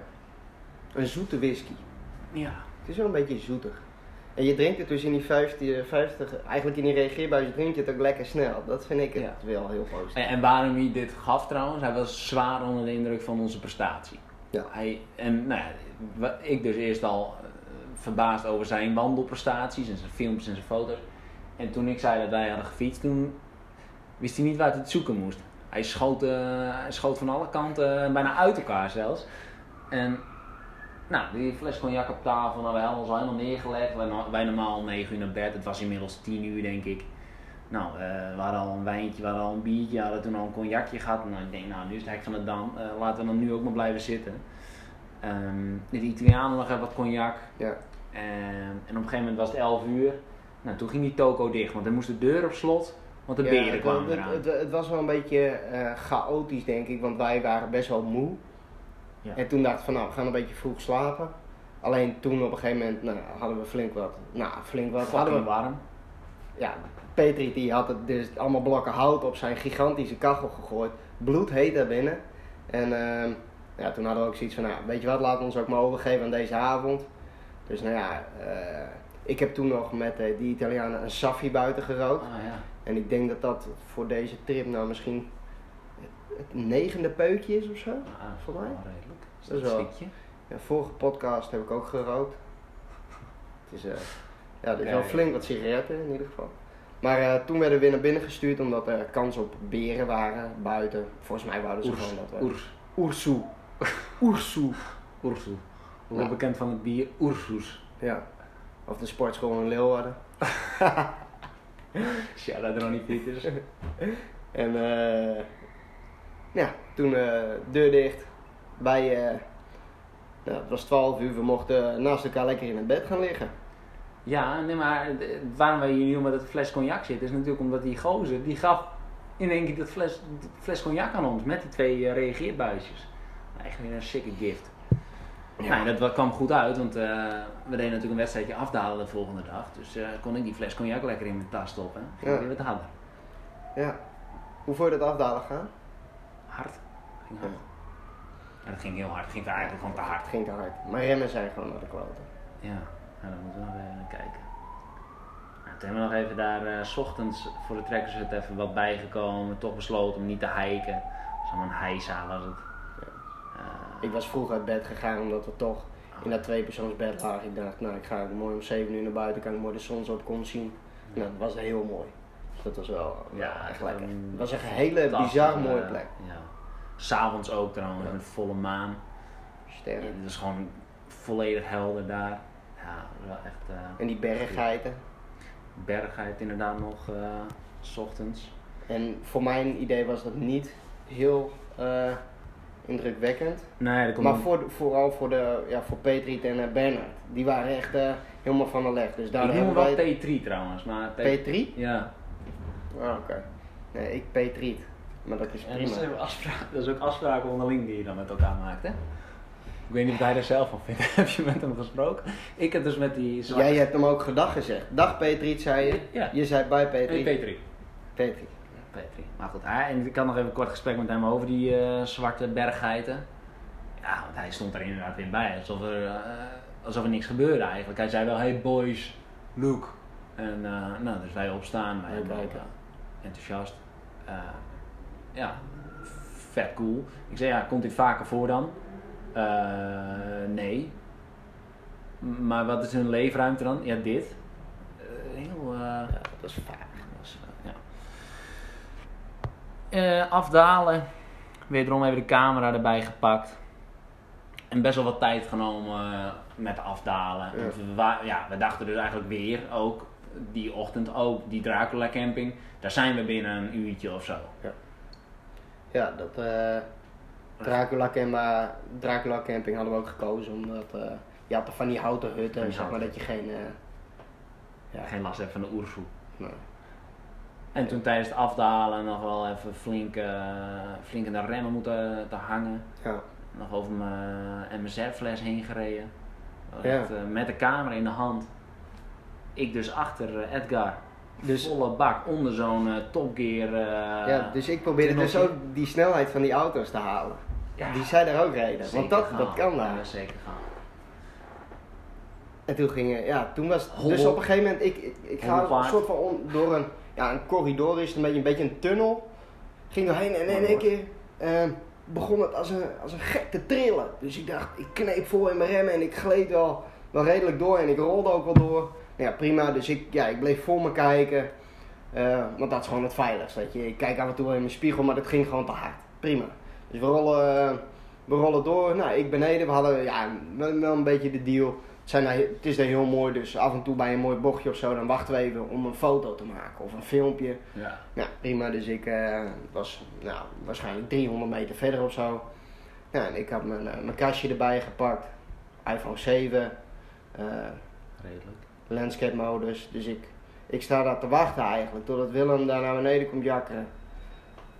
[SPEAKER 4] Een zoete whisky.
[SPEAKER 1] Ja.
[SPEAKER 4] Het is wel een beetje zoetig. En je drinkt het dus in die 50, 50 eigenlijk in die reageerbuis drink je het ook lekker snel. Dat vind ik het
[SPEAKER 1] Ja.
[SPEAKER 4] wel heel positief.
[SPEAKER 1] En, en waarom hij dit gaf trouwens, hij was zwaar onder de indruk van onze prestatie.
[SPEAKER 4] Ja.
[SPEAKER 1] Hij, en nou ja, ik dus eerst al eh, verbaasd over zijn wandelprestaties en zijn filmpjes en zijn foto's. En toen ik zei dat wij hadden gefietst, toen wist hij niet waar hij het zoeken moest. Hij schoot, eh, hij schoot van alle kanten, eh, bijna uit elkaar zelfs. En nou, die fles cognac op tafel, nou, we hadden ons al helemaal neergelegd. Wij, wij normaal om 9 uur naar bed, het was inmiddels 10 uur denk ik. Nou, eh, we hadden al een wijntje, we hadden al een biertje, we hadden toen al een cognacje gehad. Nou, ik denk, nou, nu is het hek van de dam, laten we dan nu ook maar blijven zitten. Ehm de Italianen nog even wat cognac.
[SPEAKER 4] Ja.
[SPEAKER 1] Ehm, en op een gegeven moment was het 11 uur. Nou, toen ging die toko dicht, want er moest de deur op slot, want de
[SPEAKER 4] Ja,
[SPEAKER 1] beren kwamen
[SPEAKER 4] het,
[SPEAKER 1] eraan.
[SPEAKER 4] het, het was wel een beetje eh, chaotisch denk ik, want wij waren best wel moe.
[SPEAKER 1] Ja.
[SPEAKER 4] En toen dacht ik van nou, we gaan een beetje vroeg slapen. Alleen toen op een gegeven moment nou, hadden we flink wat. Nou, flink wat. Hadden we,
[SPEAKER 1] warm.
[SPEAKER 4] ja, Petri die had het dus allemaal blokken hout op zijn gigantische kachel gegooid. Bloed heet daar binnen. En ehm, ja, toen hadden we ook zoiets van, nou, weet je wat, laten we ons ook maar overgeven aan deze avond. Dus nou ja, eh, ik heb toen nog met eh, die Italianen een Saffi buiten gerookt.
[SPEAKER 1] Ah, ja.
[SPEAKER 4] En ik denk dat dat voor deze trip nou misschien het, negende peukje is of zo.
[SPEAKER 1] Ah,
[SPEAKER 4] Voor mij?
[SPEAKER 1] wel redelijk.
[SPEAKER 4] Dat is wel-. Ja, vorige podcast heb ik ook gerookt. Het is, eh, ja, er is wel flink wat sigaretten in ieder geval. Maar eh, toen werden we weer naar binnen gestuurd omdat er kans op beren waren buiten. Volgens mij wouden ze
[SPEAKER 1] Oers.
[SPEAKER 4] gewoon dat we...
[SPEAKER 1] Oers.
[SPEAKER 4] Oersoe. Oersoe.
[SPEAKER 1] Oersoe.
[SPEAKER 4] Ja.
[SPEAKER 1] bekend van het bier Oersoes.
[SPEAKER 4] Ja. Of de sportschool in Leeuwarden.
[SPEAKER 1] Shout out Ronnie Pieters.
[SPEAKER 4] En eh ja, toen eh deur dicht. Bij, eh nou, het was 12 uur, we mochten naast elkaar lekker in het bed gaan liggen.
[SPEAKER 1] Ja, nee, maar waarom wij hier nu met het fles cognac zitten, is natuurlijk omdat die gozer, die gaf in één keer dat fles, dat fles cognac aan ons met die twee reageerbuisjes. Echt weer een sikke gift.
[SPEAKER 4] Ja.
[SPEAKER 1] Nou, dat wa- kwam goed uit, want eh, we deden natuurlijk een wedstrijdje afdalen de volgende dag. Dus eh, kon ik die fles cognac lekker in mijn tas stoppen. Ging
[SPEAKER 4] Ja.
[SPEAKER 1] weer wat harder.
[SPEAKER 4] Ja. Hoe vond je dat afdalen gaan?
[SPEAKER 1] Hard. Ging hard. Ja, dat ging heel hard. Het ging eigenlijk gewoon te hard.
[SPEAKER 4] Het ging te hard. Maar remmen zijn gewoon naar de kloten.
[SPEAKER 1] Ja, nou, dan moeten we nog even kijken. Nou, toen hebben we nog even daar eh, s ochtends voor de trekkershut even wat bijgekomen. Toch besloten om niet te hiken. Dat was allemaal een heisa was het.
[SPEAKER 4] Ik was vroeg uit bed gegaan omdat we toch in dat tweepersoonsbed lagen. Ik dacht, nou ik ga mooi om 7 uur naar buiten, kan ik mooi de zonsopkomst zien. Nou, dat was heel mooi. Dus dat was wel, wel echt lekker.
[SPEAKER 1] een
[SPEAKER 4] Het was echt een hele bizar mooie
[SPEAKER 1] eh,
[SPEAKER 4] plek.
[SPEAKER 1] Ja. S'avonds ook trouwens,
[SPEAKER 4] Ja.
[SPEAKER 1] met volle maan.
[SPEAKER 4] Sterren.
[SPEAKER 1] Het was gewoon volledig helder daar. Ja, wel echt eh
[SPEAKER 4] En die berggeiten.
[SPEAKER 1] bergheid inderdaad nog, eh, s ochtends.
[SPEAKER 4] En voor mijn idee was dat niet heel indrukwekkend.
[SPEAKER 1] Nee, er komt
[SPEAKER 4] Maar voor, vooral voor, de, ja, voor Petriet en eh, Bernhard. Die waren echt eh, helemaal van de leg. Dus
[SPEAKER 1] ik
[SPEAKER 4] daar
[SPEAKER 1] noem hem
[SPEAKER 4] hebben
[SPEAKER 1] wel
[SPEAKER 4] wij...
[SPEAKER 1] T3 trouwens, maar T-
[SPEAKER 4] P3?
[SPEAKER 1] Ja.
[SPEAKER 4] Ah, oké. Nee, ik Petriet. Maar dat is
[SPEAKER 1] En dat is,
[SPEAKER 4] prima.
[SPEAKER 1] afspraak, dat is ook afspraken onderling die je dan met elkaar maakt, hè? Ik weet niet wat hij er zelf van vindt. heb je met hem gesproken? Ik heb dus met die zwarte...
[SPEAKER 4] Jij hebt hem ook gedag gezegd. Dag Petriet, zei je.
[SPEAKER 1] Ja.
[SPEAKER 4] Je zei bij
[SPEAKER 1] Nee,
[SPEAKER 4] Petriet.
[SPEAKER 1] Petri.
[SPEAKER 4] Petriet.
[SPEAKER 1] Petri. Maar goed, hij, en ik had nog even een kort gesprek met hem over die eh, zwarte berggeiten. Ja, want hij stond er inderdaad weer bij. Alsof er, eh, alsof er niks gebeurde eigenlijk. Hij zei wel, hey boys, look. En eh, nou, dus wij opstaan, wij
[SPEAKER 4] kijken.
[SPEAKER 1] enthousiast. Ja, vet cool. Ik zei, ja, komt dit vaker voor dan? Nee. Maar wat is hun leefruimte dan? Ja, dit. Heel...
[SPEAKER 4] Ja, dat is vaak.
[SPEAKER 1] was, eh, ja. Eh, afdalen. Wederom even de camera erbij gepakt. En best wel wat tijd genomen eh, met afdalen.
[SPEAKER 4] Ja.
[SPEAKER 1] We, ja, we dachten dus eigenlijk weer, ook die ochtend, ook die Dracula camping. Daar zijn we binnen een uurtje of zo.
[SPEAKER 4] Ja, dat eh Dracula, Dracula Camping hadden we ook gekozen omdat je had van die houten hutten, zeg maar dat je geen... ja,
[SPEAKER 1] Geen last hebben van de oersoe.
[SPEAKER 4] nee.
[SPEAKER 1] En toen tijdens het afdalen nog wel even flink, eh, flink in de remmen moeten te hangen.
[SPEAKER 4] ja.
[SPEAKER 1] nog over mijn MSR-fles heen gereden.
[SPEAKER 4] Ja.
[SPEAKER 1] Echt, eh, met de camera in de hand. Ik dus achter eh, Edgar.
[SPEAKER 4] Dus-
[SPEAKER 1] Volle bak onder zo'n eh, Top Gear. eh,
[SPEAKER 4] ja, dus ik probeerde dus ook die snelheid van die auto's te halen.
[SPEAKER 1] Ja,
[SPEAKER 4] Die zij daar ook reden,
[SPEAKER 1] zeker
[SPEAKER 4] want dat,
[SPEAKER 1] gaan.
[SPEAKER 4] dat kan daar.
[SPEAKER 1] Ja, zeker gaan.
[SPEAKER 4] En toen ging, ja, toen was dus op een gegeven moment, ik, ik, ik ga een soort van on- door een, ja, een corridor is een beetje, een tunnel. Ging doorheen en in één keer eh, begon het als een, als een gek te trillen. Dus ik dacht, ik kneep vol in mijn remmen en ik gleed wel, wel redelijk door en ik rolde ook wel door. Nou ja, prima, dus ik, ja, ik bleef voor me kijken. Eh, want dat is gewoon het veiligst, weet je. Ik kijk af en toe in mijn spiegel, maar dat ging gewoon te hard. Prima. Dus we rollen, we rollen door. Nou, ik beneden. We hadden ja, wel een beetje de deal. Het, zijn daar, het is daar heel mooi, dus af en toe bij een mooi bochtje of zo, dan wachten we even om een foto te maken of een filmpje.
[SPEAKER 1] Ja.
[SPEAKER 4] Nou, prima. Dus ik eh, was nou, waarschijnlijk 300 meter verder of zo. Ja, en ik had mijn, eh, mijn kastje erbij gepakt. iPhone 7. eh,
[SPEAKER 1] Redelijk.
[SPEAKER 4] landscape modus. Dus ik, ik sta daar te wachten eigenlijk totdat Willem daar naar beneden komt jakkeren.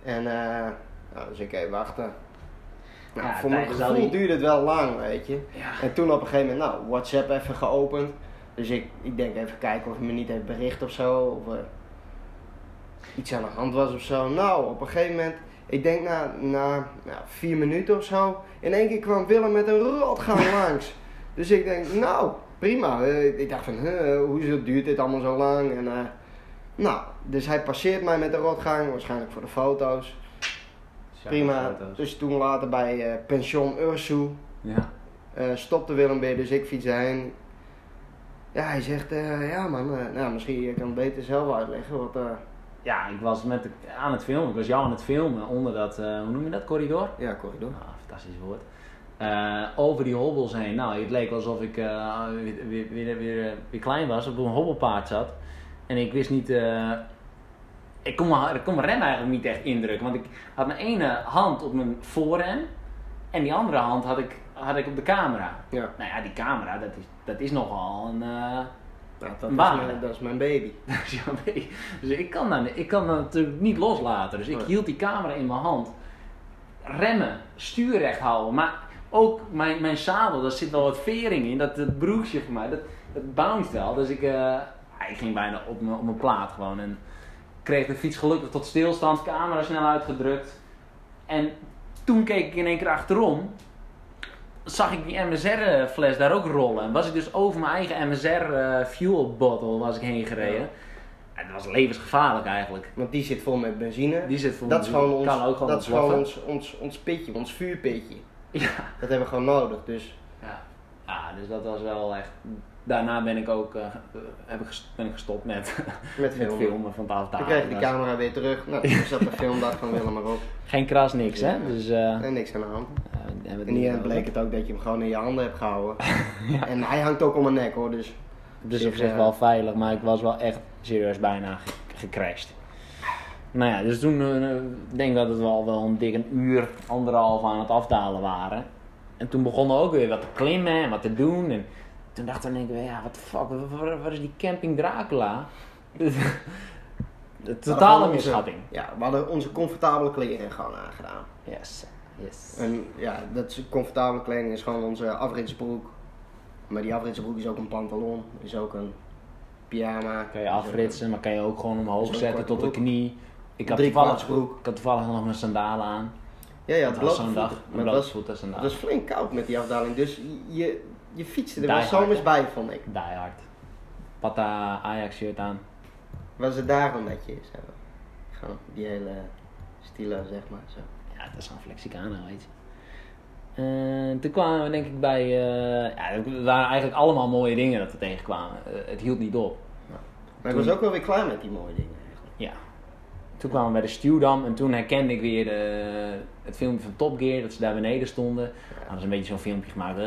[SPEAKER 4] En eh, nou, dus ik even wachten. Nou,
[SPEAKER 1] Ja,
[SPEAKER 4] voor mijn gevoel
[SPEAKER 1] die-
[SPEAKER 4] duurde het wel lang, weet je.
[SPEAKER 1] Ja.
[SPEAKER 4] En toen op een gegeven moment, nou, WhatsApp even geopend. Dus ik, ik denk even kijken of hij me niet heeft bericht of zo. Of er iets aan de hand was of zo. Nou, op een gegeven moment, ik denk na, na nou, vier minuten of zo. In één keer kwam Willem met een rotgang langs. Dus ik denk, nou, prima. Eh, Ik dacht van, huh, hoezo duurt dit allemaal zo lang? En, eh, nou, dus hij passeert mij met de rotgang, waarschijnlijk voor de foto's. Prima. Dus toen later bij eh, pension Ursu
[SPEAKER 1] Ja.
[SPEAKER 4] eh, stopte Willem weer, dus ik fiets heen. Ja, hij zegt, eh, ja man, nou, misschien je kan het beter zelf uitleggen. Wat,
[SPEAKER 1] ja, ik was met de- aan het filmen. Ik was jou aan het filmen onder dat, hoe noem je dat, corridor?
[SPEAKER 4] ja, corridor.
[SPEAKER 1] Ah, fantastisch woord. over die hobbels heen. Nou, het leek alsof ik weer, weer, weer, weer, weer klein was, op een hobbelpaard zat. En ik wist niet. Ik kon, mijn, ik kon mijn rem eigenlijk niet echt indrukken. Want ik had mijn ene hand op mijn voorrem. En die andere hand had ik, had ik op de camera.
[SPEAKER 4] Ja.
[SPEAKER 1] Nou ja, die camera, dat is, dat is nogal een.
[SPEAKER 4] Nou, dat, is mijn, dat is mijn baby.
[SPEAKER 1] dus. Dus ik kan, dat, ik kan dat natuurlijk niet loslaten. Dus ik hield die camera in mijn hand. Remmen, stuur recht houden. Maar ook mijn, mijn zadel, daar zit wel wat vering in. Dat, dat broekje van mij, dat, dat bounced wel. Dus ik, eh, ik ging bijna op mijn, op mijn plaat gewoon. En kreeg de fiets gelukkig tot stilstand, camera snel uitgedrukt. En toen keek ik in één keer achterom. Zag ik die MSR-fles daar ook rollen. En was ik dus over mijn eigen MSR-fuel bottle was ik heen gereden. En dat was levensgevaarlijk eigenlijk.
[SPEAKER 4] Want die zit vol met benzine.
[SPEAKER 1] Die zit vol
[SPEAKER 4] dat is
[SPEAKER 1] benzine.
[SPEAKER 4] gewoon ons,
[SPEAKER 1] Kan ook gewoon
[SPEAKER 4] dat is gewoon ons, ons, ons pitje, ons vuurpitje.
[SPEAKER 1] Ja.
[SPEAKER 4] Dat hebben we gewoon nodig. Dus
[SPEAKER 1] Ja. ja, dus dat was wel echt. Daarna ben ik ook eh, heb ik ben ik gestopt met,
[SPEAKER 4] met
[SPEAKER 1] met
[SPEAKER 4] filmen.
[SPEAKER 1] van het
[SPEAKER 4] Dan
[SPEAKER 1] afdalen.
[SPEAKER 4] kreeg je
[SPEAKER 1] is-
[SPEAKER 4] camera weer terug. Nou, toen zat de filmdag van Willem maar op.
[SPEAKER 1] Geen kras, niks hè. Dus, eh,
[SPEAKER 4] En niks aan de hand.
[SPEAKER 1] het
[SPEAKER 4] En hier bleek het ook dat je hem gewoon in je handen hebt gehouden. En hij hangt ook om mijn nek hoor. Dus
[SPEAKER 1] Dus op zich
[SPEAKER 4] eh,
[SPEAKER 1] wel veilig, maar ik was wel echt serieus bijna ge- gecrashed. Nou ja, dus toen eh, ik denk dat het wel, wel een dik een uur, anderhalf aan het afdalen waren. En toen begonnen we ook weer wat te klimmen en wat te doen. En toen dachten we, denken we, ja, wat fuck, waar, is die camping Dracula? De totale
[SPEAKER 4] onze-. Ja, we hadden onze comfortabele kleren gewoon aangedaan.
[SPEAKER 1] Yes, yes.
[SPEAKER 4] En ja, dat is comfortabele kleding is gewoon onze afritsbroek. Maar die afritsbroek is ook een pantalon, is ook een pyjama.
[SPEAKER 1] Kan je afritsen, maar kan je ook gewoon omhoog
[SPEAKER 4] Is
[SPEAKER 1] zetten tot de knie. Ik had, toevallig, ik had toevallig nog mijn sandalen aan.
[SPEAKER 4] Ja, ja,
[SPEAKER 1] Het was zo'n dag,
[SPEAKER 4] het
[SPEAKER 1] blote voeten sandalen.
[SPEAKER 4] was flink koud met die afdaling, dus je, je fietste er wel zomers bij, vond ik.
[SPEAKER 1] Die hard. Pata Ajax shirt aan.
[SPEAKER 4] Was het daarom dat je zo, gewoon die hele stilo, zeg maar. Zo.
[SPEAKER 1] Ja, dat is gewoon Flexicana, weet je. En toen kwamen we denk ik bij, eh, ja, het waren eigenlijk allemaal mooie dingen dat we tegenkwamen. Eh, het hield niet op.
[SPEAKER 4] Maar ik was ook wel weer klaar met die mooie dingen eigenlijk.
[SPEAKER 1] Ja. Toen kwamen we bij de Stuwdam en toen herkende ik weer de, het filmpje van Top Gear, dat ze daar beneden stonden. Hadden ze een beetje zo'n filmpje gemaakt.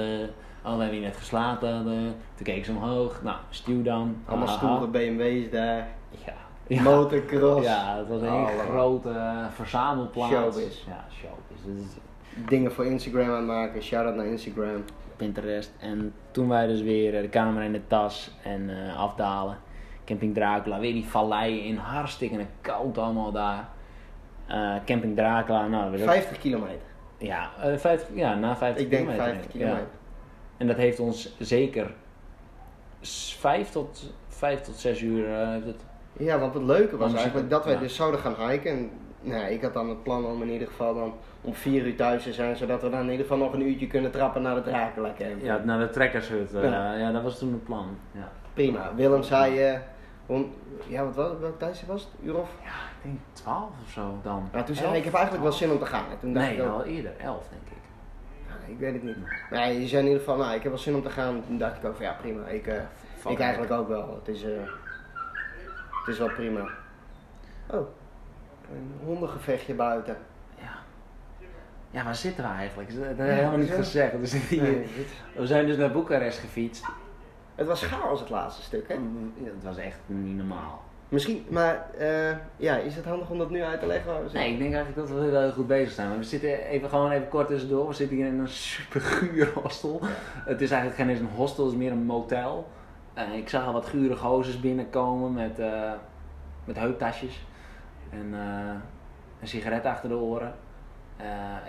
[SPEAKER 1] Hebben hier net geslapen. eh. toen keken ze omhoog. Nou, Stuwdam.
[SPEAKER 4] Allemaal
[SPEAKER 1] haha.
[SPEAKER 4] stoere BMW's daar,
[SPEAKER 1] Ja. Ja.
[SPEAKER 4] motocross,
[SPEAKER 1] Ja, het was een
[SPEAKER 4] Allemaal.
[SPEAKER 1] grote eh, verzamelplaats.
[SPEAKER 4] Showbiz.
[SPEAKER 1] Ja, showbiz. Is
[SPEAKER 4] dingen voor Instagram aan het maken, shout-out naar Instagram.
[SPEAKER 1] Pinterest. En toen wij dus weer eh, de camera in de tas en eh, afdalen. Camping Dracula, weer die valleien in, hartstikke koud allemaal daar. Eh, Camping Dracula, nou, dat was ook-
[SPEAKER 4] 50 kilometer.
[SPEAKER 1] ja, eh, 50, ja, na 50
[SPEAKER 4] Ik denk
[SPEAKER 1] kilometer.
[SPEAKER 4] 50
[SPEAKER 1] denk ik, ja. En dat heeft ons zeker 5 tot, 5 tot 6 uur eh, het
[SPEAKER 4] Ja, want het leuke was eigenlijk dat wij
[SPEAKER 1] ja.
[SPEAKER 4] dus zouden gaan hiken. En nou, ik had dan het plan om in ieder geval dan om 4 uur thuis te zijn, zodat we dan in ieder geval nog een uurtje kunnen trappen naar de Dracula camp.
[SPEAKER 1] Ja, naar de trekkershut. eh,
[SPEAKER 4] Ja.
[SPEAKER 1] ja. dat was toen het plan. Ja.
[SPEAKER 4] Prima. Willem zei, om, ja wat was het, welk tijdje was het? Uur of?
[SPEAKER 1] ja, ik denk 12 of zo dan.
[SPEAKER 4] Nou, toen zei hij, ik heb eigenlijk wel zin om te gaan. En toen dacht
[SPEAKER 1] Nee,
[SPEAKER 4] ik
[SPEAKER 1] wel eerder, 11 denk ik.
[SPEAKER 4] Ik weet het niet. Nee, je zei in ieder geval, nou, ik heb wel zin om te gaan. Toen dacht ik ook van, ja prima. Ik, eh, ik eigenlijk ook wel. Het is, eh, het is wel prima. Oh, een hondengevechtje buiten.
[SPEAKER 1] Ja. Ja, waar zitten we eigenlijk? Dat hebben we helemaal niet gezegd. We, zitten hier-
[SPEAKER 4] Nee,
[SPEAKER 1] we zijn dus naar Boekarest gefietst.
[SPEAKER 4] het was chaos het laatste stuk, hè?
[SPEAKER 1] Ja, Het was echt niet normaal.
[SPEAKER 4] Misschien, maar eh, ja, is het handig om dat nu uit te leggen? waar we zitten?
[SPEAKER 1] Nee, ik denk eigenlijk dat we wel heel goed bezig zijn. Maar we zitten even gewoon even kort tussendoor. We zitten hier in een super guur hostel. Het is eigenlijk geen eens een hostel, het is meer een motel. Eh, ik zag al wat gure gozers binnenkomen met, eh, met heuptasjes. En een sigaret achter de oren.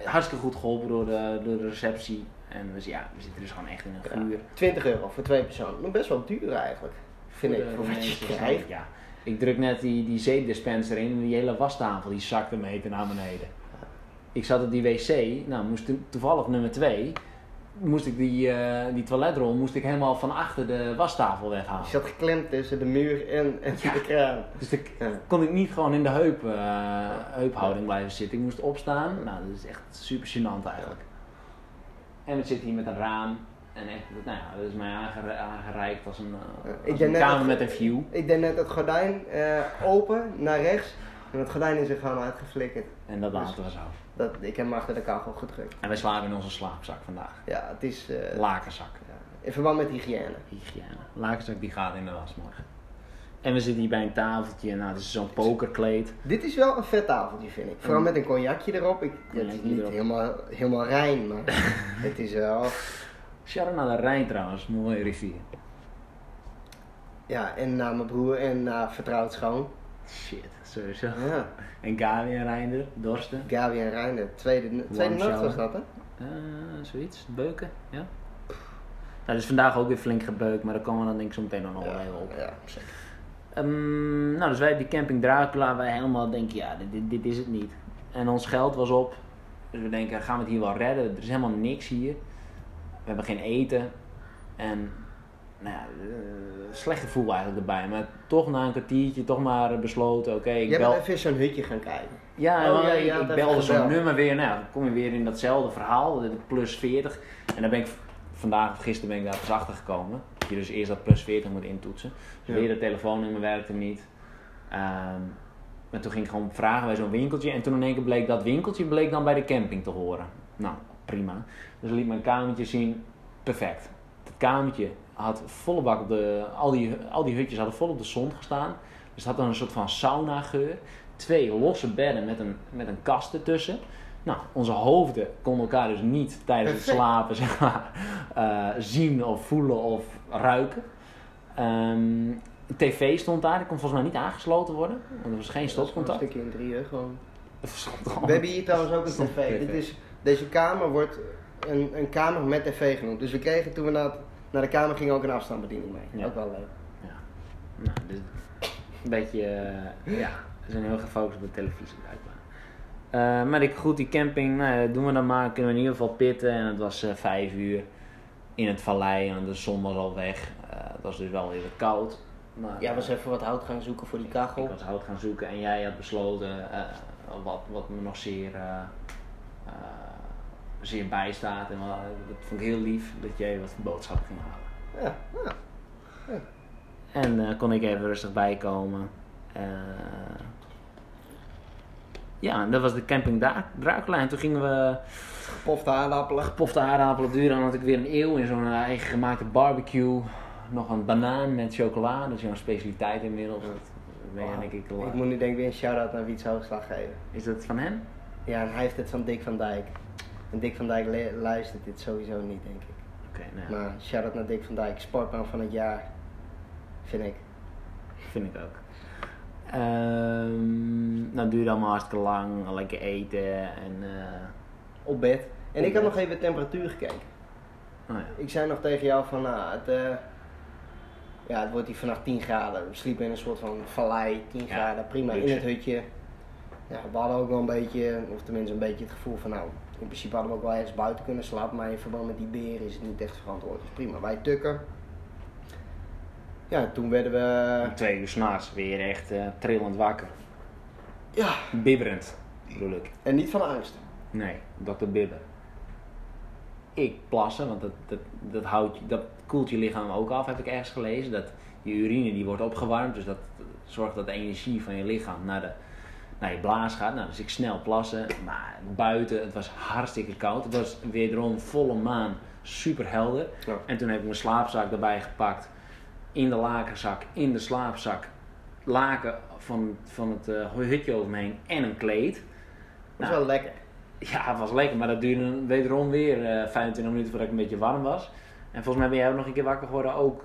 [SPEAKER 1] Hartstikke goed geholpen door de, door de receptie. En dus, ja, we zitten dus gewoon echt in een
[SPEAKER 4] Ja.
[SPEAKER 1] guur.
[SPEAKER 4] 20 euro voor twee personen. Maar best wel duur eigenlijk. Vind ik, voor wat je krijgt.
[SPEAKER 1] Ja. Ik druk net die, die zeepdispenser in en die hele wastafel die zakte meter naar beneden. Ik zat op die wc, nou moest to- toevallig nummer 2, moest ik die, eh, die toiletrol moest ik helemaal van achter de wastafel
[SPEAKER 4] Je
[SPEAKER 1] weghalen.
[SPEAKER 4] zat geklemd tussen de muur en, en
[SPEAKER 1] Ja.
[SPEAKER 4] de kraan.
[SPEAKER 1] Dus
[SPEAKER 4] Ja.
[SPEAKER 1] kon ik niet gewoon in de heup, eh, heuphouding blijven zitten. Ik moest opstaan. Nou, dat is echt super gênant eigenlijk. En we zitten hier met een raam. En echt, nou ja, dat is mij aangere- aangereikt als een, eh, als
[SPEAKER 4] denk
[SPEAKER 1] een kamer met een view.
[SPEAKER 4] Ik deed net het gordijn eh, open naar rechts. En het gordijn is er gewoon uitgeflikkerd.
[SPEAKER 1] En dat laten we zo.
[SPEAKER 4] Dat, ik heb hem achter de kachel gedrukt.
[SPEAKER 1] En wij slapen in onze slaapzak vandaag.
[SPEAKER 4] Ja, het is eh,
[SPEAKER 1] Lakenzak.
[SPEAKER 4] ja, in verband met hygiëne.
[SPEAKER 1] Hygiëne. Lakenzak die gaat in de was morgen. En we zitten hier bij een tafeltje. Nou, het is zo'n pokerkleed.
[SPEAKER 4] Dit is wel een vet tafeltje, vind ik. Vooral met een cognacje erop. Ik, het is niet
[SPEAKER 1] erop.
[SPEAKER 4] helemaal, helemaal rein, maar het is wel...
[SPEAKER 1] Sharon naar de Rijn trouwens. Mooie rivier.
[SPEAKER 4] Ja, en naar mijn broer en naar vertrouwd schoon.
[SPEAKER 1] Shit, sowieso.
[SPEAKER 4] Ja,
[SPEAKER 1] En Gabi en Reinder, Dorsten.
[SPEAKER 4] Gabi en Reinder. Tweede, tweede nacht was dat, hè?
[SPEAKER 1] Eh, zoiets, beuken, ja. Nou, dus vandaag ook weer flink gebeukt, maar daar komen we dan denk ik zo meteen nog wel even op.
[SPEAKER 4] Ja, zeker.
[SPEAKER 1] Ehm, nou, dus wij die camping Dracula, wij helemaal denken, ja, dit, dit, dit is het niet. En ons geld was op, dus we denken, gaan we het hier wel redden? Er is helemaal niks hier. We hebben geen eten. En, nou ja, eh, slecht gevoel eigenlijk erbij. Maar toch na een kwartiertje, toch maar besloten, oké, ik
[SPEAKER 4] Jij
[SPEAKER 1] bel...
[SPEAKER 4] even zo'n hutje gaan kijken.
[SPEAKER 1] Ja,
[SPEAKER 4] Oh,
[SPEAKER 1] maar
[SPEAKER 4] ja,
[SPEAKER 1] ik, belde zo'n nummer weer. Nou, ja, dan kom je weer in datzelfde verhaal. Plus 40. En dan ben ik vandaag of gisteren ben ik daar pas achter gekomen. Dat je dus eerst dat plus 40 moet intoetsen. Dus
[SPEAKER 4] Ja.
[SPEAKER 1] weer dat telefoonnummer werkte niet. Ehm en toen ging ik gewoon vragen bij zo'n winkeltje. En toen in één keer bleek dat winkeltje bleek dan bij de camping te horen. Nou, prima. Dus liet mijn kamertje zien. Perfect. Het kamertje had volle bak op de... Al die, al die hutjes hadden vol op de zon gestaan. Dus het had dan een soort van sauna geur. Twee losse bedden met een, met een kast ertussen. Nou, onze hoofden konden elkaar dus niet tijdens het slapen zeg maar, eh, zien of voelen of ruiken. Een tv stond daar, die kon volgens mij niet aangesloten worden. Want er was geen
[SPEAKER 4] Een
[SPEAKER 1] stopcontact.
[SPEAKER 4] stukje in drieën gewoon. We hebben hier trouwens ook een tv. Dit is, deze kamer wordt een, een kamer met tv genoemd. Dus we kregen toen we naar, het- naar de kamer gingen ook een afstandsbediening mee.
[SPEAKER 1] Ja.
[SPEAKER 4] Ook wel leuk.
[SPEAKER 1] Ja. Nou, dus een beetje, eh, ja, we zijn heel gefocust op de televisie blijkbaar. Eh, maar ik goed, die camping, nou, doen we dan maar, kunnen we in ieder geval pitten. En het was eh, vijf uur in het vallei en de zon was al weg. Het was dus wel weer koud. Maar,
[SPEAKER 4] Jij was even wat hout gaan zoeken voor die kachel.
[SPEAKER 1] Ik was hout gaan zoeken en jij had besloten, wat, wat me nog zeer, zeer bijstaat. En wel, dat vond ik heel lief, dat jij wat boodschappen ging halen.
[SPEAKER 4] Ja, ja.
[SPEAKER 1] En eh, kon ik even rustig bijkomen. Eh, ja, en dat was de camping Dra- Dracula. En toen gingen we
[SPEAKER 4] Gepofte aardappelen.
[SPEAKER 1] gepofte aardappelen duren. Dan had ik weer een eeuw in zo'n eigen gemaakte barbecue. Nog een banaan met chocola. Dat is jouw specialiteit inmiddels. Dat denk ik
[SPEAKER 4] Ik moet nu denk ik weer een shout-out naar Wiets Hoogslag geven.
[SPEAKER 1] Is dat van hem?
[SPEAKER 4] Ja, hij heeft het van Dick van Dijk. En Dick van Dijk luistert dit sowieso niet, denk ik.
[SPEAKER 1] Oké, nou
[SPEAKER 4] Maar shout-out naar Dick van Dijk. Sportman van het jaar. Vind ik.
[SPEAKER 1] vind ik ook. Ehm nou, duurde allemaal hartstikke lang. Lekker eten en... eh,
[SPEAKER 4] Op bed. En
[SPEAKER 1] Op
[SPEAKER 4] ik had
[SPEAKER 1] bed.
[SPEAKER 4] nog even de temperatuur gekeken.
[SPEAKER 1] nou ja.
[SPEAKER 4] Ik zei nog tegen jou van, nou, het, eh, ja, het wordt hier vannacht 10 graden. We sliepen in een soort van vallei, 10
[SPEAKER 1] Ja,
[SPEAKER 4] graden, prima, in het hutje. Ja, we hadden ook wel een beetje, of tenminste een beetje het gevoel van, nou, in principe hadden we ook wel ergens buiten kunnen slapen, maar in verband met die beren is het niet echt verantwoord. Dus prima, wij tukken. Ja, toen werden we,
[SPEAKER 1] Om twee uur s'nachts weer echt eh, trillend wakker.
[SPEAKER 4] ja,
[SPEAKER 1] Bibberend, bedoel ik.
[SPEAKER 4] en niet van angst.
[SPEAKER 1] Nee, Dr. Bibber. Ik plassen, want dat, dat, dat, houdt, dat koelt je lichaam ook af, heb ik ergens gelezen. Dat je urine die wordt opgewarmd, dus dat zorgt dat de energie van je lichaam naar, de, naar je blaas gaat. Nou, dus ik snel plassen, maar buiten, het was hartstikke koud. Het was wederom volle maan, super helder.
[SPEAKER 4] Ja.
[SPEAKER 1] En toen heb ik mijn slaapzak erbij gepakt, in de lakenzak, in de slaapzak, laken van, van het eh, hutje over me heen en een kleed.
[SPEAKER 4] Dat is
[SPEAKER 1] Nou,
[SPEAKER 4] wel lekker.
[SPEAKER 1] ja, het was lekker, maar dat duurde wederom weer eh 25 minuten voordat ik een beetje warm was. En volgens mij ben jij ook nog een keer wakker geworden, ook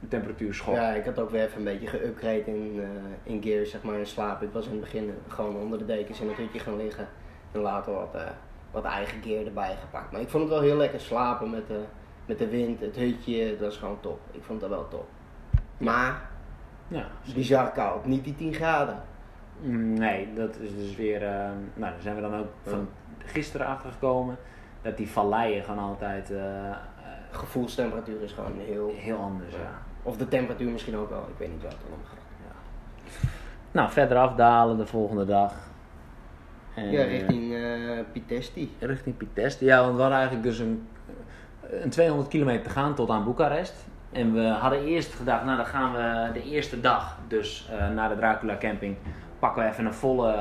[SPEAKER 1] de temperatuur schok.
[SPEAKER 4] Ja, ik had ook weer even een beetje geüpgrade in, eh, in gear, zeg maar, in slaap. Ik was in het begin gewoon onder de dekens in het hutje gaan liggen. En later wat, eh, wat eigen gear erbij gepakt. Maar ik vond het wel heel lekker slapen met de, met de wind, het hutje. Dat was gewoon top. Ik vond dat wel top. Maar,
[SPEAKER 1] Ja,
[SPEAKER 4] bizar koud. Niet die 10 graden.
[SPEAKER 1] Nee, dat is dus weer. eh, nou, daar zijn we dan ook van gisteren achter gekomen. Dat die valleien gewoon altijd eh,
[SPEAKER 4] Gevoelstemperatuur is gewoon heel...
[SPEAKER 1] heel anders. Ja.
[SPEAKER 4] Of de temperatuur misschien ook wel. Ik weet niet wat het om gaat.
[SPEAKER 1] Nou, verder afdalen de volgende dag. En,
[SPEAKER 4] Ja,
[SPEAKER 1] eh,
[SPEAKER 4] richting eh Pitesti.
[SPEAKER 1] richting Piteste. Ja, want we hadden eigenlijk dus een, een 200 kilometer te gaan tot aan Boekarest. En we hadden eerst gedacht, nou dan gaan we de eerste dag, dus eh, naar de Dracula camping, pakken we even een volle,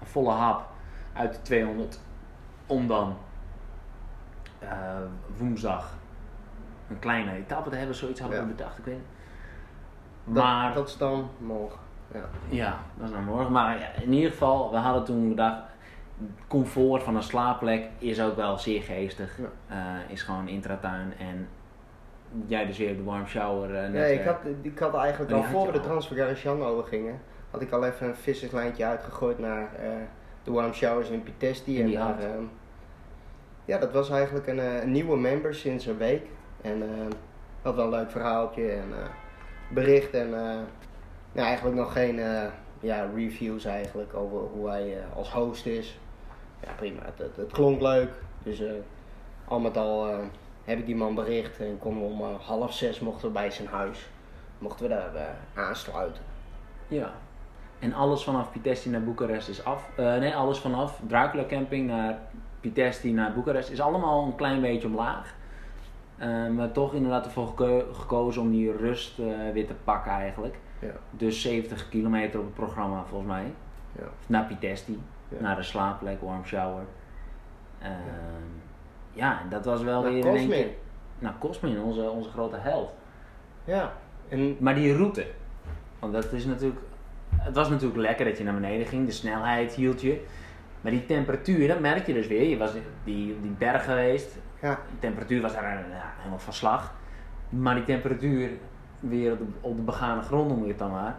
[SPEAKER 1] een volle hap uit de 200. Om dan eh, woensdag een kleine etappe te hebben, zoiets hadden we
[SPEAKER 4] Ja.
[SPEAKER 1] bedacht, ik weet Maar
[SPEAKER 4] dat is dan morgen. Ja.
[SPEAKER 1] ja, dat is naar morgen. Maar ja, in ieder geval, we hadden toen bedacht, comfort van een slaapplek is ook wel zeer geestig.
[SPEAKER 4] Ja.
[SPEAKER 1] Eh, is gewoon intratuin en jij dus weer de warm shower. eh, netwerk.
[SPEAKER 4] ik had, ik had eigenlijk al voor de
[SPEAKER 1] al.
[SPEAKER 4] Transfer over gingen, had ik al even een visserslijntje uitgegooid naar eh, de warm showers in Pitesti.
[SPEAKER 1] En
[SPEAKER 4] daar, ehm, ja, dat was eigenlijk een, eh, een nieuwe member sinds een week. En ehm had wel een leuk verhaaltje en eh, bericht en eh, ja, eigenlijk nog geen eh, ja, reviews eigenlijk over hoe hij eh, als host is. Ja, prima. Het, het, klonk leuk. Dus eh, al met al eh, heb ik die man bericht en konden we om eh, half zes mochten we bij zijn huis. Mochten we daar eh, aansluiten.
[SPEAKER 1] Ja. En alles vanaf Pitesti naar Boekarest is af. Eh, nee, alles vanaf Dracula Camping naar Pitesti naar Boekarest is allemaal een klein beetje omlaag. Eh, maar toch inderdaad ervoor geko- gekozen om die rust eh, weer te pakken eigenlijk.
[SPEAKER 4] Ja.
[SPEAKER 1] Dus 70 kilometer op het programma volgens mij.
[SPEAKER 4] Ja.
[SPEAKER 1] Naar Pitesti,
[SPEAKER 4] Ja.
[SPEAKER 1] naar de slaapplek, warm shower. Ehm, ja, en dat was wel
[SPEAKER 4] Naar
[SPEAKER 1] weer in één
[SPEAKER 4] Cosmin.
[SPEAKER 1] keer... Nou, Cosmin, onze, onze grote held.
[SPEAKER 4] Ja. En
[SPEAKER 1] Maar die route, want dat is natuurlijk, het was natuurlijk lekker dat je naar beneden ging, de snelheid hield je. Maar die temperatuur, dat merk je dus weer. Je was die, die berg geweest,
[SPEAKER 4] ja,
[SPEAKER 1] de temperatuur was daar eh, ja, helemaal van slag. Maar die temperatuur weer op de, op de begane grond noem je het dan maar.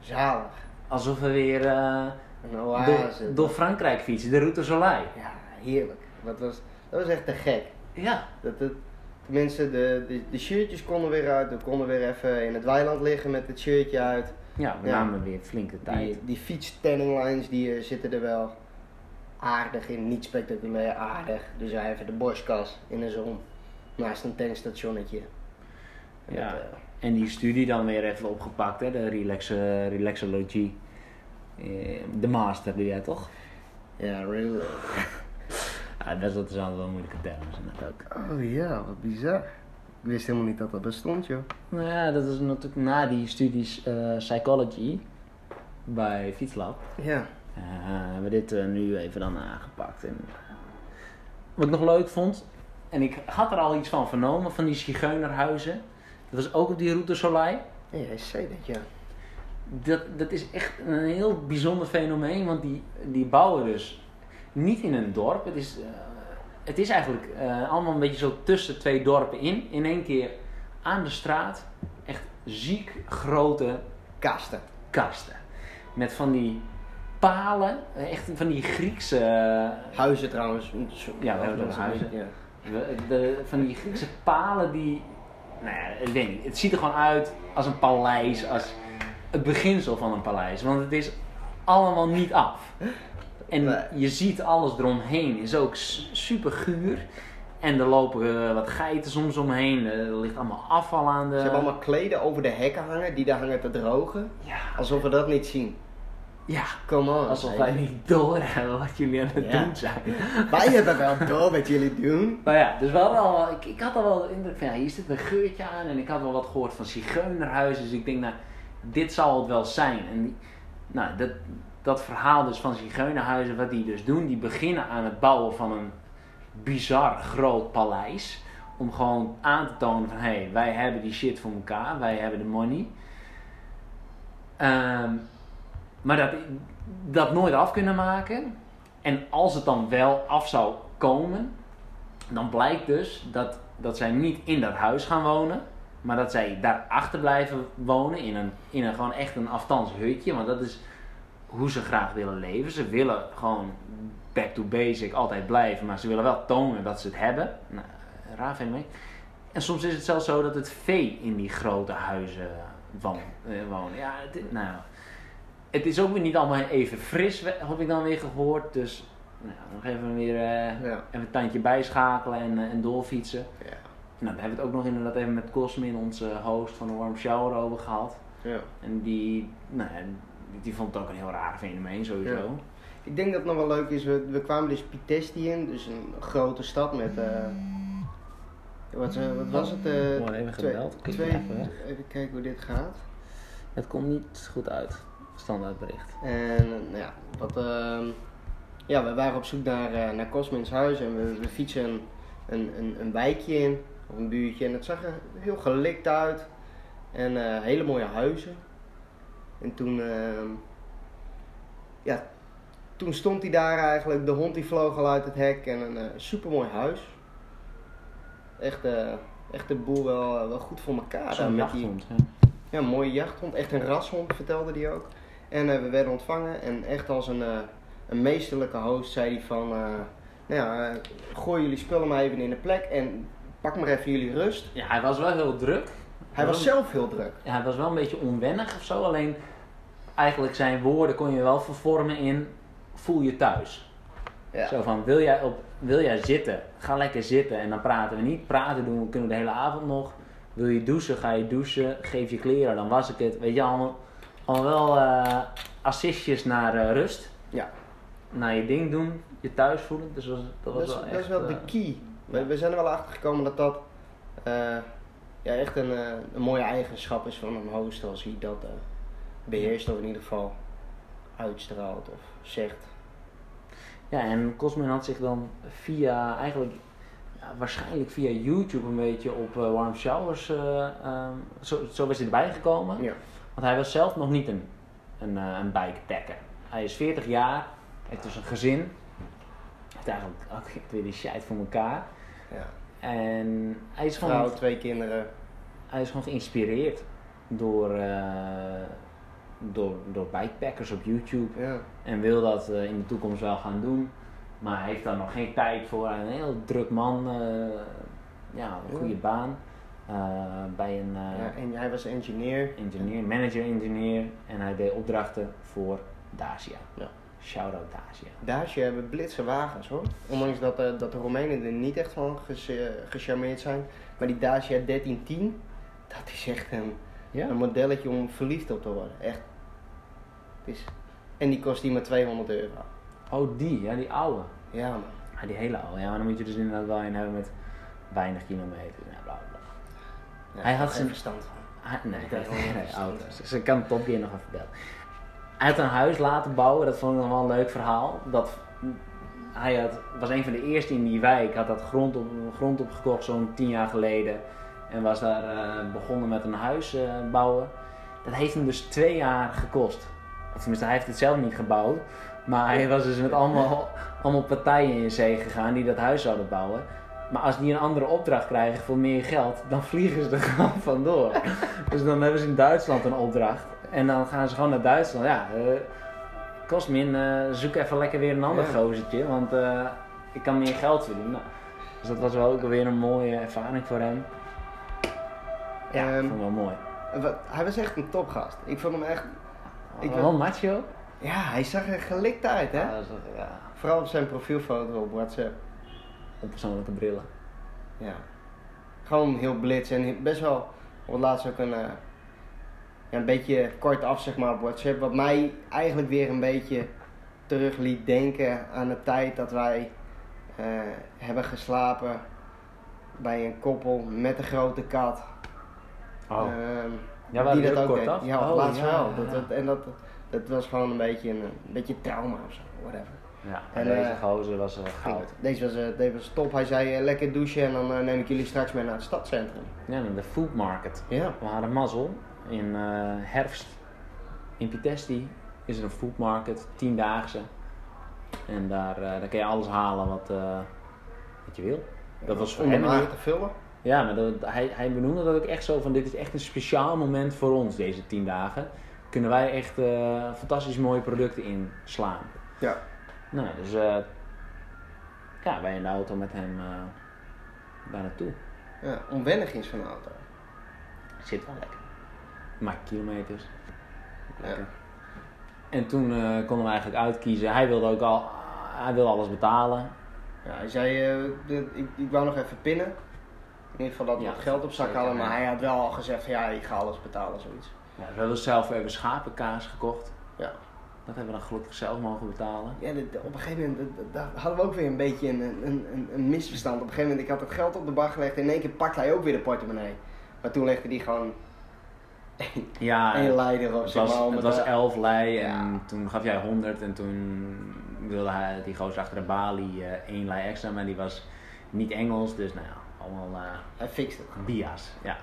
[SPEAKER 4] zalig.
[SPEAKER 1] Alsof we weer eh,
[SPEAKER 4] Een
[SPEAKER 1] door,
[SPEAKER 4] oase.
[SPEAKER 1] door Frankrijk fietsen, de Route Soleil.
[SPEAKER 4] Ja, heerlijk. Dat was, dat was echt te gek.
[SPEAKER 1] Ja,
[SPEAKER 4] Dat het, tenminste, de, de, de shirtjes konden weer uit. We konden weer even in het weiland liggen met het shirtje uit.
[SPEAKER 1] ja we
[SPEAKER 4] Ja.
[SPEAKER 1] namen weer flinke tijd.
[SPEAKER 4] Die, die fietstanning lines die eh, zitten er wel aardig in. Niet spectaculair aardig. Dus ja, even de borstkas in de zon. Naast een tankstationnetje. En
[SPEAKER 1] Ja.
[SPEAKER 4] dat, eh,
[SPEAKER 1] En die studie dan weer even opgepakt, hè? de relax, eh, relaxologie. Eh, de master doe jij toch?
[SPEAKER 4] ja, really.
[SPEAKER 1] Ja, dat is altijd wel moeilijke termen zijn dat ook.
[SPEAKER 4] Oh ja, wat bizar. Ik wist helemaal niet dat dat bestond, joh.
[SPEAKER 1] Nou ja, dat is natuurlijk na die studies psychology bij Fietslab.
[SPEAKER 4] Ja.
[SPEAKER 1] Eh, hebben we dit eh, nu even dan aangepakt. En, eh, wat ik nog leuk vond, en ik had er al iets van vernomen, van die zigeunerhuizen. Dat was ook op die Route Soleil.
[SPEAKER 4] Ja, dat, ja.
[SPEAKER 1] Dat, dat is echt een heel bijzonder fenomeen, want die, die bouwen dus niet in een dorp. Het is, eh, het is eigenlijk eh, allemaal een beetje zo tussen twee dorpen in. In één keer aan de straat. Echt ziek grote
[SPEAKER 4] Kasten.
[SPEAKER 1] kasten. Met van die palen, echt van die Griekse... eh,
[SPEAKER 4] Huizen trouwens.
[SPEAKER 1] Ja, we hebben huizen.
[SPEAKER 4] Ja.
[SPEAKER 1] de, de- van die Griekse palen die... Nou ja, ik weet niet. Het ziet er gewoon uit als een paleis, als het beginsel van een paleis. Want het is allemaal niet af. En je ziet alles eromheen is ook super guur. En er lopen eh, wat geiten soms omheen. Eh, Er ligt allemaal afval aan de...
[SPEAKER 4] Ze hebben allemaal kleden over de hekken hangen, die daar hangen te drogen.
[SPEAKER 1] Ja,
[SPEAKER 4] Alsof we dat niet zien.
[SPEAKER 1] Ja.
[SPEAKER 4] Come on.
[SPEAKER 1] Alsof wij niet doorhebben wat jullie aan het
[SPEAKER 4] Ja.
[SPEAKER 1] doen zijn.
[SPEAKER 4] Wij hebben wel door wat jullie doen.
[SPEAKER 1] Maar ja, dus we hadden al, wel- ik, ik had al wel de indruk van ja, hier zit een geurtje aan en ik had wel wat gehoord van zigeunerhuizen. Dus ik denk, nou, dit zal het wel zijn. En nou, dat, dat verhaal dus van zigeunerhuizen, wat die dus doen, die beginnen aan het bouwen van een bizar groot paleis. Om gewoon aan te tonen van, hé, hey, wij hebben die shit voor elkaar, wij hebben de money. Ehm, maar dat, dat nooit af kunnen maken. En als het dan wel af zou komen, dan blijkt dus dat, dat zij niet in dat huis gaan wonen, maar dat zij daarachter blijven wonen in een, in een gewoon echt een aftans hutje. Want dat is hoe ze graag willen leven. Ze willen gewoon back to basic altijd blijven, maar ze willen wel tonen dat ze het hebben. Nou, raar fenomeen. En soms is het zelfs zo dat het vee in die grote huizen woont. eh, wonen. Ja, nou, het is ook weer niet allemaal even fris, heb ik dan weer gehoord. Dus nou, nog even weer eh,
[SPEAKER 4] Ja.
[SPEAKER 1] even een tandje bijschakelen en, eh, en doorfietsen.
[SPEAKER 4] Ja.
[SPEAKER 1] Nou, daar hebben we het ook nog inderdaad even met Cosmin, onze host van de Warm Shower, over gehad.
[SPEAKER 4] Ja.
[SPEAKER 1] En die, nou, ja, die, die vond het ook een heel raar fenomeen sowieso.
[SPEAKER 4] Ja. Ik denk dat het nog wel leuk is, we, we kwamen dus Pitesti in, dus een grote stad met, eh, Wat, eh, wat was het? eh,
[SPEAKER 1] Wordt even
[SPEAKER 4] twee-
[SPEAKER 1] gebeld.
[SPEAKER 4] Twee-
[SPEAKER 1] even
[SPEAKER 4] kijken hoe dit gaat.
[SPEAKER 1] Het komt niet goed uit. Standaard bericht.
[SPEAKER 4] En nou ja, ehm, ja, we waren op zoek naar, eh naar Cosmins huis en we, we fietsen een, een, een, een wijkje in, of een buurtje. En het zag er heel gelikt uit. En eh, hele mooie huizen. En toen, ehm, ja, toen stond hij daar eigenlijk. De hond die vloog al uit het hek en een super supermooi huis. Echt, echt de boel wel, wel goed voor elkaar.
[SPEAKER 1] Zo'n
[SPEAKER 4] die-
[SPEAKER 1] jachthond. Ja.
[SPEAKER 4] ja, een mooie jachthond. Echt een rashond, vertelde hij ook. En eh, we werden ontvangen en echt als een, eh, een meesterlijke host zei hij van... eh, nou ja, gooi jullie spullen maar even in de plek en pak maar even jullie rust.
[SPEAKER 1] ja, hij was wel heel druk.
[SPEAKER 4] Hij was zelf heel druk.
[SPEAKER 1] Ja, hij was wel een beetje onwennig of zo. Alleen eigenlijk zijn woorden kon je wel vervormen in voel je thuis.
[SPEAKER 4] Ja.
[SPEAKER 1] Zo van wil jij, op, wil jij zitten, ga lekker zitten en dan praten we niet. Praten doen we, kunnen we de hele avond nog. Wil je douchen, ga je douchen. Geef je kleren, dan was ik het. Weet je, allemaal, allemaal wel eh assistjes naar eh, rust.
[SPEAKER 4] Ja.
[SPEAKER 1] Naar je ding doen, je thuis voelen. Dus dat was, dat was
[SPEAKER 4] Dat is,
[SPEAKER 1] wel
[SPEAKER 4] dat
[SPEAKER 1] echt...
[SPEAKER 4] is wel de
[SPEAKER 1] eh,
[SPEAKER 4] key. We, we zijn er wel achter gekomen dat dat ja, echt een, een mooie eigenschap is van een host als hij dat eh, beheerst of in ieder geval uitstraalt of zegt.
[SPEAKER 1] Ja, en Cosmin had zich dan via, eigenlijk ja, waarschijnlijk via YouTube een beetje op warm showers, eh, ehm, zo, zo was hij erbij gekomen.
[SPEAKER 4] Ja.
[SPEAKER 1] Want hij was zelf nog niet een, een, eh, een bikepacker. Hij is 40 jaar, heeft dus een gezin. Heeft eigenlijk ook weer die shit voor elkaar.
[SPEAKER 4] Ja.
[SPEAKER 1] En hij is
[SPEAKER 4] Vrouw,
[SPEAKER 1] gewoon,
[SPEAKER 4] twee kinderen.
[SPEAKER 1] hij is gewoon geïnspireerd door, eh, door, door bikepackers op YouTube.
[SPEAKER 4] Ja.
[SPEAKER 1] En wil dat eh, in de toekomst wel gaan doen. Maar hij heeft daar nog geen tijd voor. Hij is een heel druk man. ja, een
[SPEAKER 4] Ja.
[SPEAKER 1] goede baan. Eh, bij een eh,
[SPEAKER 4] ja. En hij was engineer.
[SPEAKER 1] engineer, manager-engineer. En hij deed opdrachten voor Dacia.
[SPEAKER 4] Ja.
[SPEAKER 1] Shout-out Dacia.
[SPEAKER 4] Dacia hebben blitse wagens hoor. Ondanks dat, eh, dat de Romeinen er niet echt van ges- gecharmeerd zijn. Maar die Dacia 1310, dat is echt een,
[SPEAKER 1] Ja?
[SPEAKER 4] een modelletje om verliefd op te worden. Echt. Het is... En die kost die maar 200 euro.
[SPEAKER 1] Oh, die. Ja, die oude.
[SPEAKER 4] Ja man.
[SPEAKER 1] Ja, die hele oude. Ja, maar dan moet je dus inderdaad wel een hebben met weinig kilometer. Ja, Hij had
[SPEAKER 4] geen
[SPEAKER 1] zijn-
[SPEAKER 4] verstand van.
[SPEAKER 1] Nee,
[SPEAKER 4] dat
[SPEAKER 1] nee, oud.
[SPEAKER 4] verstand
[SPEAKER 1] Ze- kan Top Gear nog even bellen. Hij had een huis laten bouwen, dat vond ik nog wel een leuk verhaal. Dat, hij had, was een van de eerste in die wijk, had dat grond, op, grond opgekocht zo'n tien jaar geleden. En was daar eh, begonnen met een huis eh, bouwen. Dat heeft hem dus twee jaar gekost. Of tenminste, hij heeft het zelf niet gebouwd. Maar hij was dus met allemaal, allemaal partijen in zee gegaan die dat huis zouden bouwen. Maar als die een andere opdracht krijgen voor meer geld, dan vliegen ze er gewoon vandoor. dus dan hebben ze in Duitsland een opdracht. En dan gaan ze gewoon naar Duitsland. Ja, eh kost min, eh, zoek even lekker weer een ander
[SPEAKER 4] Ja.
[SPEAKER 1] gozertje, want eh, ik kan meer geld verdienen. Nou, dus dat was wel ook weer een mooie ervaring voor hem. Ja, ik
[SPEAKER 4] Ehm,
[SPEAKER 1] vond wel mooi.
[SPEAKER 4] Hij was echt een topgast. Ik vond hem echt... ik was-
[SPEAKER 1] wel macho.
[SPEAKER 4] Ja, hij zag er gelikt uit hè.
[SPEAKER 1] Ja, dat is wel- ja,
[SPEAKER 4] Vooral op zijn profielfoto op WhatsApp.
[SPEAKER 1] Onpersoonlijke brillen.
[SPEAKER 4] Ja. Gewoon heel blitz en best wel op het laatst ook een, ja, een beetje kort af zeg maar op WhatsApp. Wat mij eigenlijk weer een beetje terug liet denken aan de tijd dat wij eh, hebben geslapen bij een koppel met een grote kat.
[SPEAKER 1] Oh.
[SPEAKER 4] Ehm,
[SPEAKER 1] Ja,
[SPEAKER 4] die dat
[SPEAKER 1] ook kort
[SPEAKER 4] deed.
[SPEAKER 1] af?
[SPEAKER 4] Ja, op het
[SPEAKER 1] Oh,
[SPEAKER 4] laatst
[SPEAKER 1] ja,
[SPEAKER 4] wel.
[SPEAKER 1] ja,
[SPEAKER 4] Dat,
[SPEAKER 1] ja.
[SPEAKER 4] dat, en dat, dat was gewoon een beetje een, een beetje trauma of zo, whatever.
[SPEAKER 1] Ja,
[SPEAKER 4] En,
[SPEAKER 1] en deze
[SPEAKER 4] eh,
[SPEAKER 1] gozer was goud.
[SPEAKER 4] Deze was, eh, deze was top. Hij zei eh, lekker douchen en dan neem ik jullie straks mee naar het stadscentrum.
[SPEAKER 1] Ja, naar de food market.
[SPEAKER 4] Ja.
[SPEAKER 1] We hadden mazzel. In herfst in Pitesti is er een food market, tiendaagse. En daar, daar kun je alles halen wat, wat je wil. Dat was voor hem
[SPEAKER 4] te vullen.
[SPEAKER 1] Ja, maar dat, hij, hij benoemde dat ook echt zo van dit is echt een speciaal moment voor ons deze tien dagen. Kunnen wij echt fantastisch mooie producten inslaan.
[SPEAKER 4] Ja.
[SPEAKER 1] Nou, dus eh, ja, wij in de auto met hem eh daar naartoe.
[SPEAKER 4] Ja, onwennig in zo'n auto.
[SPEAKER 1] Zit wel lekker. Maakt kilometers. Lekker.
[SPEAKER 4] Ja.
[SPEAKER 1] En toen eh, konden we eigenlijk uitkiezen. Hij wilde ook al, hij wilde alles betalen.
[SPEAKER 4] Ja, hij zei, de- ik, ik wou nog even pinnen. In ieder geval dat we
[SPEAKER 1] Ja,
[SPEAKER 4] wat geld op zak hadden, maar hij had wel al gezegd van ja, ik ga alles betalen, zoiets.
[SPEAKER 1] Ja, we hebben zelf even schapenkaas gekocht.
[SPEAKER 4] Ja.
[SPEAKER 1] Dat hebben we dan gelukkig zelf mogen betalen.
[SPEAKER 4] Ja, op een gegeven moment dat- hadden we ook weer een beetje een, een, een, een misverstand. Op een gegeven moment, ik had het geld op de bar gelegd en in één keer pakte hij ook weer de portemonnee. Maar toen legde hij gewoon
[SPEAKER 1] Ja,
[SPEAKER 4] één leider op
[SPEAKER 1] het was, het was 11 lei en
[SPEAKER 4] Ja.
[SPEAKER 1] toen gaf jij 100 en toen wilde hij, die gozer achter de balie eh, één lei extra, maar die was niet Engels, dus nou ja, allemaal eh,
[SPEAKER 4] Hij fixt het.
[SPEAKER 1] bia's. Ja.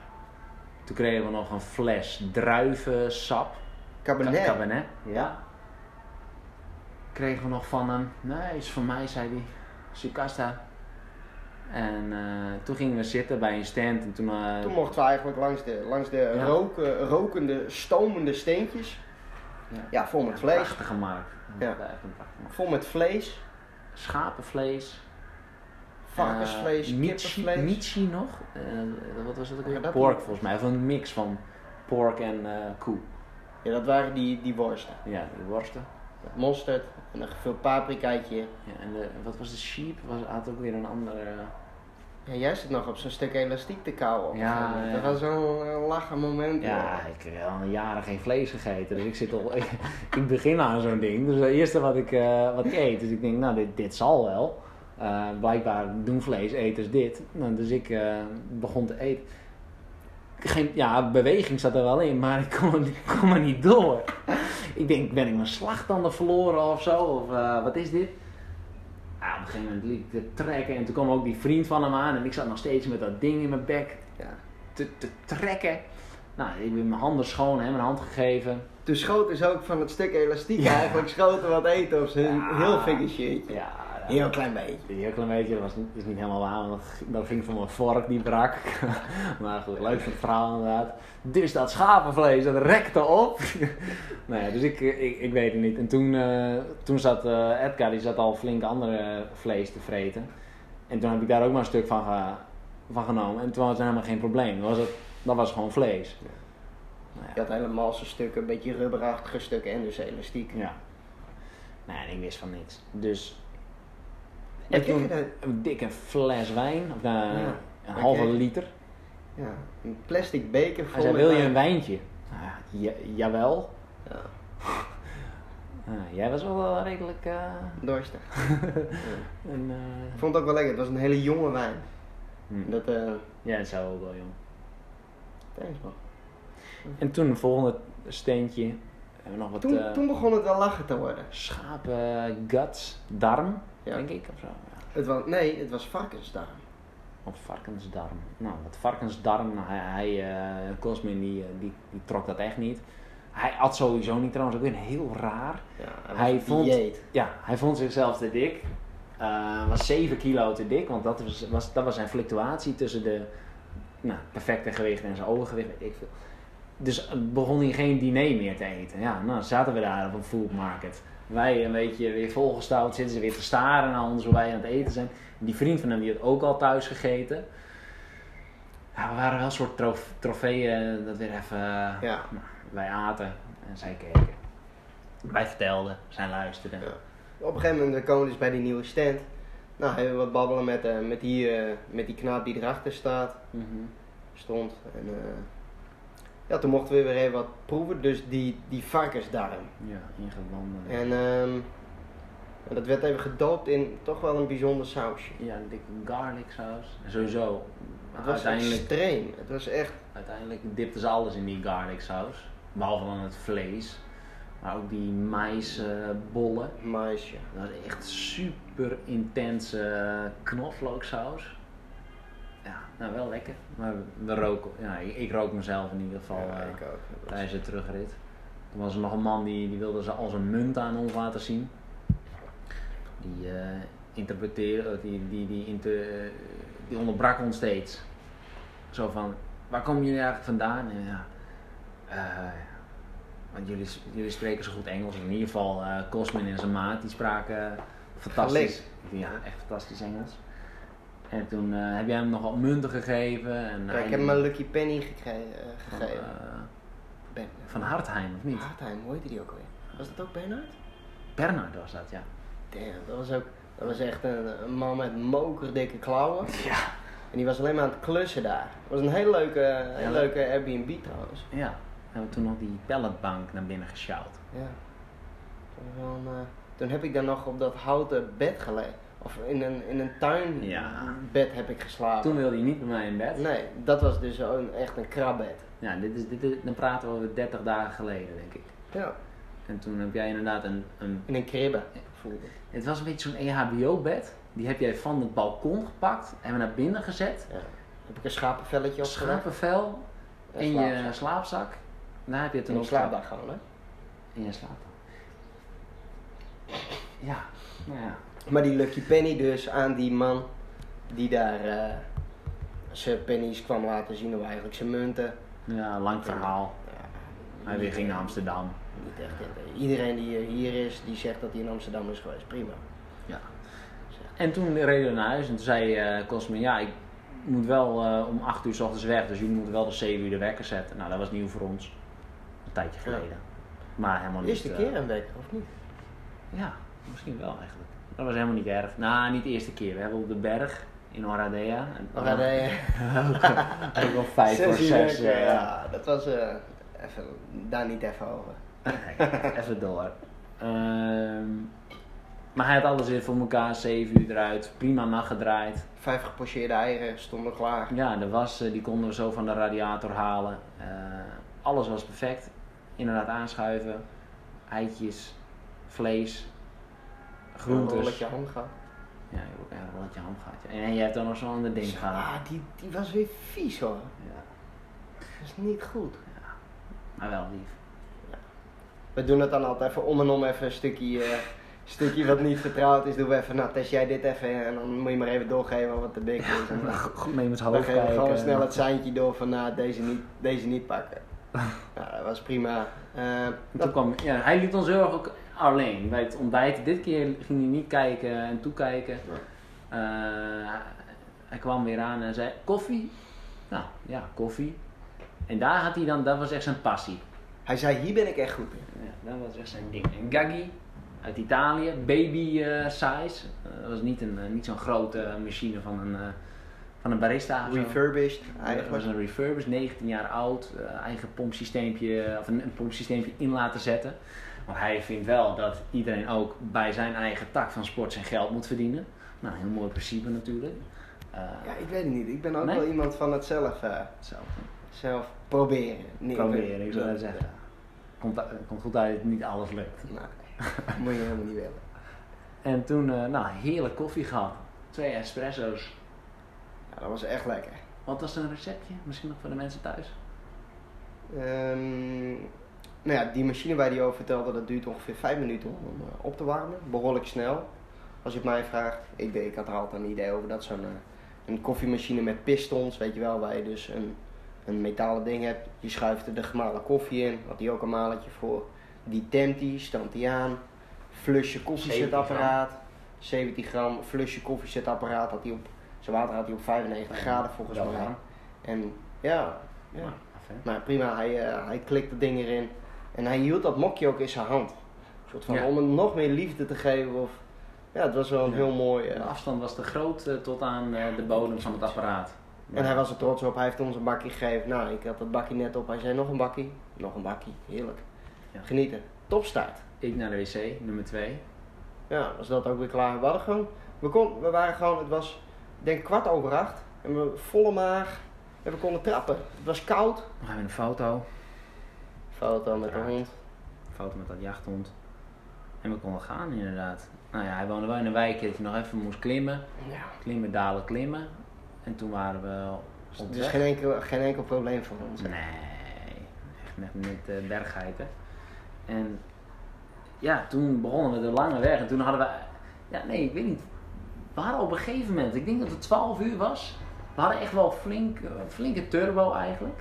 [SPEAKER 1] Toen kregen we nog een fles druivensap.
[SPEAKER 4] Cabernet.
[SPEAKER 1] Cabernet, ja. Kregen we nog van hem. Nee, is voor mij, zei hij. Sucasta. En eh, toen gingen we zitten bij een stand en toen... eh,
[SPEAKER 4] Toen mochten we eigenlijk langs de, langs de
[SPEAKER 1] Ja.
[SPEAKER 4] roken, rokende, stomende steentjes.
[SPEAKER 1] Ja.
[SPEAKER 4] Ja, vol met vlees.
[SPEAKER 1] Prachtig gemaakt.
[SPEAKER 4] Ja. Vol met vlees.
[SPEAKER 1] Schapenvlees.
[SPEAKER 4] Varkensvlees,
[SPEAKER 1] michi-
[SPEAKER 4] kippenvlees.
[SPEAKER 1] michi nog. Wat was dat ook
[SPEAKER 4] Ja,
[SPEAKER 1] weer? Pork
[SPEAKER 4] niet.
[SPEAKER 1] volgens mij. Of een mix van pork en koe.
[SPEAKER 4] Ja, dat waren die, die worsten.
[SPEAKER 1] Ja, die worsten.
[SPEAKER 4] Met mosterd en een gevuld paprikaatje.
[SPEAKER 1] Ja, en de, wat was de sheep? Was, had ook weer een andere...
[SPEAKER 4] Ja, jij zit nog op zo'n stuk elastiek te kauwen.
[SPEAKER 1] Ja.
[SPEAKER 4] Dat was zo'n lachen moment.
[SPEAKER 1] Ja, ik heb al jaren geen vlees gegeten. Dus ik zit al. Ik, ik begin aan zo'n ding. Dus het eerste wat ik, eh, wat ik eet. Dus ik denk, nou, dit, dit zal wel. Eh, blijkbaar doen vleeseters dit. Nou, dus ik eh, begon te eten. Geen, ja, beweging zat er wel in, maar ik kon, er- ik kon er niet door. ik denk, ben ik mijn slagtanden verloren of zo? Of eh, wat is dit? Ja, op een gegeven moment liep ik te trekken en toen kwam ook die vriend van hem aan en ik zat nog steeds met dat ding in mijn bek
[SPEAKER 4] Ja.
[SPEAKER 1] te, te trekken. Nou, ik heb mijn handen schoon, hem een hand gegeven.
[SPEAKER 4] Toen schoten ze ook van het stuk elastiek
[SPEAKER 1] Ja.
[SPEAKER 4] eigenlijk schoten wat eten op zijn
[SPEAKER 1] Ja.
[SPEAKER 4] heel vingertje.
[SPEAKER 1] Ja,
[SPEAKER 4] Heel klein beetje.
[SPEAKER 1] Een heel klein beetje, dat was niet, is niet helemaal waar, want dat, ging- dat van mijn vork die brak. maar goed, leuk van het verhaal inderdaad. Dus dat schapenvlees, dat rekte op. nou ja, dus ik, ik, ik weet het niet. En toen, eh, toen zat eh, Edgar, die zat al flink andere vlees te vreten. En toen heb ik daar ook maar een stuk van, ge- van genomen. En toen was het helemaal geen probleem. Dan was het, dat was gewoon vlees. Nou ja.
[SPEAKER 4] Je had helemaal zo'n stukken, een beetje rubberachtige stukken en dus elastiek.
[SPEAKER 1] Ja. Nou, en ik wist van niks. Dus.
[SPEAKER 4] Maar
[SPEAKER 1] En toen
[SPEAKER 4] je dat-
[SPEAKER 1] een dikke fles wijn, of
[SPEAKER 4] Ja.
[SPEAKER 1] een halve liter.
[SPEAKER 4] Ja, een plastic beker
[SPEAKER 1] Hij
[SPEAKER 4] vol
[SPEAKER 1] zei:
[SPEAKER 4] met
[SPEAKER 1] Wil je een wijntje? Nou ja, ja- jawel.
[SPEAKER 4] Ja,
[SPEAKER 1] Ah, jij was wel wel redelijk. eh,
[SPEAKER 4] dorstig.
[SPEAKER 1] een, eh,
[SPEAKER 4] Ik vond het ook wel lekker, het was een hele jonge wijn.
[SPEAKER 1] hm.
[SPEAKER 4] Dat, eh
[SPEAKER 1] Ja, dat zou ook wel, jong.
[SPEAKER 4] thanks man.
[SPEAKER 1] En toen, het volgende steentje, hebben we nog wat
[SPEAKER 4] Toen,
[SPEAKER 1] eh,
[SPEAKER 4] toen begon het wel lachen te worden.
[SPEAKER 1] schapen, guts, darm,
[SPEAKER 4] Ja.
[SPEAKER 1] denk ik, of zo.
[SPEAKER 4] Het was, nee, het was varkensdarm.
[SPEAKER 1] Of varkensdarm. Nou, wat varkensdarm, nou, hij, hij eh, Cosmin die, eh, die, die trok dat echt niet. Hij at sowieso niet trouwens, ook weer heel raar.
[SPEAKER 4] Ja, hij,
[SPEAKER 1] vond-
[SPEAKER 4] dieet.
[SPEAKER 1] Ja, hij vond zichzelf te dik. Eh, was 7 kilo te dik, want dat was, was, dat was zijn fluctuatie tussen de nou, perfecte gewicht en zijn overgewicht, weet ik veel. Dus begon hij geen diner meer te eten. Ja, nou zaten we daar op een food market. Wij een beetje weer volgestouwd, zitten ze weer te staren naar ons hoe wij aan het eten zijn. Die vriend van hem die had ook al thuis gegeten. Ja, we waren wel een soort trof- trofeeën dat weer even...
[SPEAKER 4] Ja.
[SPEAKER 1] Nou, wij aten en zij keken. Wij vertelden, zij luisterden.
[SPEAKER 4] Ja. Op een gegeven moment komen we dus bij die nieuwe stand. Nou, hebben we wat babbelen met, eh, met, die, eh, met die knaap die erachter staat,
[SPEAKER 1] Mhm.
[SPEAKER 4] stond. En, eh, ja, toen mochten we weer even wat proeven. Dus die, die varkensdarm.
[SPEAKER 1] Ja, ingewanden.
[SPEAKER 4] En ehm, dat werd even gedoopt in toch wel een bijzonder sausje.
[SPEAKER 1] Ja, een dikke garlic saus. En sowieso,
[SPEAKER 4] Het was
[SPEAKER 1] uiteindelijk,
[SPEAKER 4] extreem. Het was echt...
[SPEAKER 1] uiteindelijk dipten ze alles in die garlic saus. Behalve dan het vlees. Maar ook die maisbollen.
[SPEAKER 4] maisje.
[SPEAKER 1] dat was echt super intense knoflooksaus. Nou wel lekker. Maar we roken, ja, ik, ik rook mezelf in ieder geval.
[SPEAKER 4] Ja,
[SPEAKER 1] eh,
[SPEAKER 4] ik ook.
[SPEAKER 1] Tijdens de terugrit. Toen was er nog een man die, die wilde ze als een munt aan ons laten zien. Die eh interpreteerde, die, die, die, inter, eh, die onderbrak ons steeds. Zo van, waar komen jullie eigenlijk vandaan? En ja, eh, want jullie, jullie spreken zo goed Engels. In ieder geval eh Cosmin en zijn maat, die spraken fantastisch. Ja, echt fantastisch Engels. En toen eh, heb jij hem nog wat munten gegeven. En
[SPEAKER 4] Ja, ik heb hem een Lucky Penny gekre- eh,
[SPEAKER 1] van,
[SPEAKER 4] gegeven.
[SPEAKER 1] eh, van Hartheim, of niet?
[SPEAKER 4] Hartheim, hoe heette die ook alweer? Was dat ook Bernhard?
[SPEAKER 1] Bernard was dat, ja.
[SPEAKER 4] Damn, dat was ook... Dat was echt een, een man met mokerdikke klauwen.
[SPEAKER 1] Ja.
[SPEAKER 4] En die was alleen maar aan het klussen daar. Het was een hele leuke, hele leuke Airbnb trouwens.
[SPEAKER 1] Ja. We hebben toen nog die palletbank naar binnen gesjouwd.
[SPEAKER 4] Ja. Eh, toen heb ik dan nog op dat houten bed gelegen. Of in een, in een tuinbed
[SPEAKER 1] Ja.
[SPEAKER 4] heb ik geslapen.
[SPEAKER 1] Toen wilde je niet bij mij in bed.
[SPEAKER 4] Nee, dat was dus een, echt een krabbed.
[SPEAKER 1] Ja, dit is, dit is, dan praten we over 30 dagen geleden, denk ik.
[SPEAKER 4] Ja,
[SPEAKER 1] En toen heb jij inderdaad een, een
[SPEAKER 4] in een kribbe voelde.
[SPEAKER 1] het was een beetje zo'n EHBO-bed. Die heb jij van het balkon gepakt en we naar binnen gezet.
[SPEAKER 4] Ja. Heb ik een schapenvelletje opgelegd.
[SPEAKER 1] Schapenvel
[SPEAKER 4] en
[SPEAKER 1] in je
[SPEAKER 4] slaapzak.
[SPEAKER 1] Daar heb je het
[SPEAKER 4] In een
[SPEAKER 1] op
[SPEAKER 4] slaapdag gewoon, hè.
[SPEAKER 1] In je slaap. Ja, nou ja.
[SPEAKER 4] Maar die Lucky Penny dus aan die man die daar eh, zijn pennies kwam laten zien, of eigenlijk zijn munten.
[SPEAKER 1] Ja, lang verhaal.
[SPEAKER 4] Ja,
[SPEAKER 1] Hij weer ging naar Amsterdam.
[SPEAKER 4] Niet echt. Iedereen die hier is, die zegt dat hij in Amsterdam is geweest. Prima.
[SPEAKER 1] Ja. En toen reden we naar huis en toen zei eh Cosme, ja, ik moet wel eh, om 8 uur s ochtends weg, dus jullie moeten wel de 7 uur de wekker zetten. Nou, dat was nieuw voor ons. Een tijdje
[SPEAKER 4] Ja.
[SPEAKER 1] geleden. Maar helemaal niet.
[SPEAKER 4] eerste keer een wekker, of niet?
[SPEAKER 1] Ja, misschien wel eigenlijk. Dat was helemaal niet erg. Nou, niet de eerste keer. We hebben op de berg in Oradea.
[SPEAKER 4] De
[SPEAKER 1] ook, ook vijf voor zes. eh,
[SPEAKER 4] Ja, dat was eh, even, daar niet even over.
[SPEAKER 1] Even door. Ehm, maar hij had alles weer voor elkaar, 7 uur eruit, prima nacht gedraaid.
[SPEAKER 4] Vijf gepocheerde eieren stonden klaar.
[SPEAKER 1] Ja, de was eh, die konden we zo van de radiator halen. Alles was perfect. Inderdaad aanschuiven, eitjes, vlees,
[SPEAKER 4] Een
[SPEAKER 1] groentes.
[SPEAKER 4] rolletje ham gehad.
[SPEAKER 1] Ja, je hebt ook een rolletje ham gehad. ja. En je hebt dan nog zo'n ander ding gehad.
[SPEAKER 4] Ah, die, die was weer vies hoor.
[SPEAKER 1] Ja,
[SPEAKER 4] Dat is niet goed.
[SPEAKER 1] maar wel lief.
[SPEAKER 4] We doen het dan altijd even om en om even een stukje, eh, stukje wat niet vertrouwd is. Doen we even, nou test jij dit even en dan moet je maar even doorgeven wat de dik is. En dan,
[SPEAKER 1] Goed het
[SPEAKER 4] we
[SPEAKER 1] kijken.
[SPEAKER 4] gewoon snel het seintje door van nou deze niet, deze niet pakken. Nou, dat was prima. Eh, dat-
[SPEAKER 1] kwam, ja, hij liet ons heel erg ook alleen bij het ontbijt. Dit keer ging hij niet kijken en toekijken. Eh, hij kwam weer aan en zei: Koffie? Nou ja, koffie. En daar had hij dan, dat was echt zijn passie.
[SPEAKER 4] hij zei hier ben ik echt goed in.
[SPEAKER 1] Ja, dat was echt zijn ding. En Gaggi uit Italië, baby eh, size. Eh, dat was niet, een, eh, niet zo'n grote machine van een, eh, van een barista.
[SPEAKER 4] Refurbished
[SPEAKER 1] Dat
[SPEAKER 4] eigenlijk.
[SPEAKER 1] was een refurbished, 19 jaar oud, eh, eigen pompsysteempje, of een, een pompsysteempje in laten zetten. Want hij vindt wel dat iedereen ook bij zijn eigen tak van sport zijn geld moet verdienen. Nou, een heel mooi principe natuurlijk. Eh,
[SPEAKER 4] Ja, ik weet het niet. Ik ben ook
[SPEAKER 1] Nee?
[SPEAKER 4] wel iemand van het zelf, eh,
[SPEAKER 1] zo,
[SPEAKER 4] zelf proberen. Nee,
[SPEAKER 1] proberen, ik zou
[SPEAKER 4] dat-
[SPEAKER 1] zeggen. Komt, komt goed uit dat niet alles lukt.
[SPEAKER 4] Nee, moet je helemaal niet willen.
[SPEAKER 1] En toen, eh, nou, heerlijk koffie gehad. Twee espresso's.
[SPEAKER 4] Ja, dat was echt lekker.
[SPEAKER 1] Wat was een receptje? Misschien nog voor de mensen thuis?
[SPEAKER 4] Ehm, nou ja, die machine waar die over vertelde, dat duurt ongeveer 5 minuten om eh, op te warmen. Behoorlijk snel. Als je het mij vraagt, ik, ik had er altijd een idee over dat zo'n eh, een koffiemachine met pistons, weet je wel, waar je dus een, een metalen ding hebt. Je schuift er de gemalen koffie in, had hij ook een maletje voor. Die temt die, stamt die aan. Flusje koffiezetapparaat, 17 gram. Flusje koffiezetapparaat had hij op, zijn water had hij op 95 graden volgens mij.
[SPEAKER 1] aan.
[SPEAKER 4] En ja, ja.
[SPEAKER 1] Nou?
[SPEAKER 4] Nou prima, hij, eh, hij klikt het ding erin. En hij hield dat mokje ook in zijn hand. Een soort van,
[SPEAKER 1] Ja.
[SPEAKER 4] Om hem nog meer liefde te geven. Of, ja, het was wel een heel mooi. eh,
[SPEAKER 1] De afstand was te groot eh, tot aan eh, de bodem van het apparaat.
[SPEAKER 4] en hij was er trots op. Hij heeft ons een bakje gegeven. Nou, ik had dat bakje net op. Hij zei nog een bakje. Nog een bakje. Heerlijk.
[SPEAKER 1] Ja.
[SPEAKER 4] Genieten. Topstart.
[SPEAKER 1] Ik naar de wc, nummer 2.
[SPEAKER 4] Ja, was dat ook weer klaar. We hadden gewoon, we, kon, we waren gewoon, het was, ik denk kwart over acht. En we volle maag. En we konden trappen. Het was koud.
[SPEAKER 1] We hebben een foto.
[SPEAKER 4] Foto met de
[SPEAKER 1] Uiteraard.
[SPEAKER 4] hond.
[SPEAKER 1] Foto met dat jachthond. En we konden gaan inderdaad. Nou ja, hij woonde wel in een wijk dat je nog even moest klimmen.
[SPEAKER 4] Ja.
[SPEAKER 1] Klimmen, dalen, klimmen. En toen waren we op
[SPEAKER 4] Dus
[SPEAKER 1] weg.
[SPEAKER 4] geen enkel, geen enkel probleem voor ons.
[SPEAKER 1] Nee, echt net, net uh, berggeiten. En ja, toen begonnen we de lange weg. En toen hadden we, ja nee, ik weet niet. We hadden op een gegeven moment, ik denk dat het 12 uur was. We hadden echt wel flink, uh, flinke turbo eigenlijk.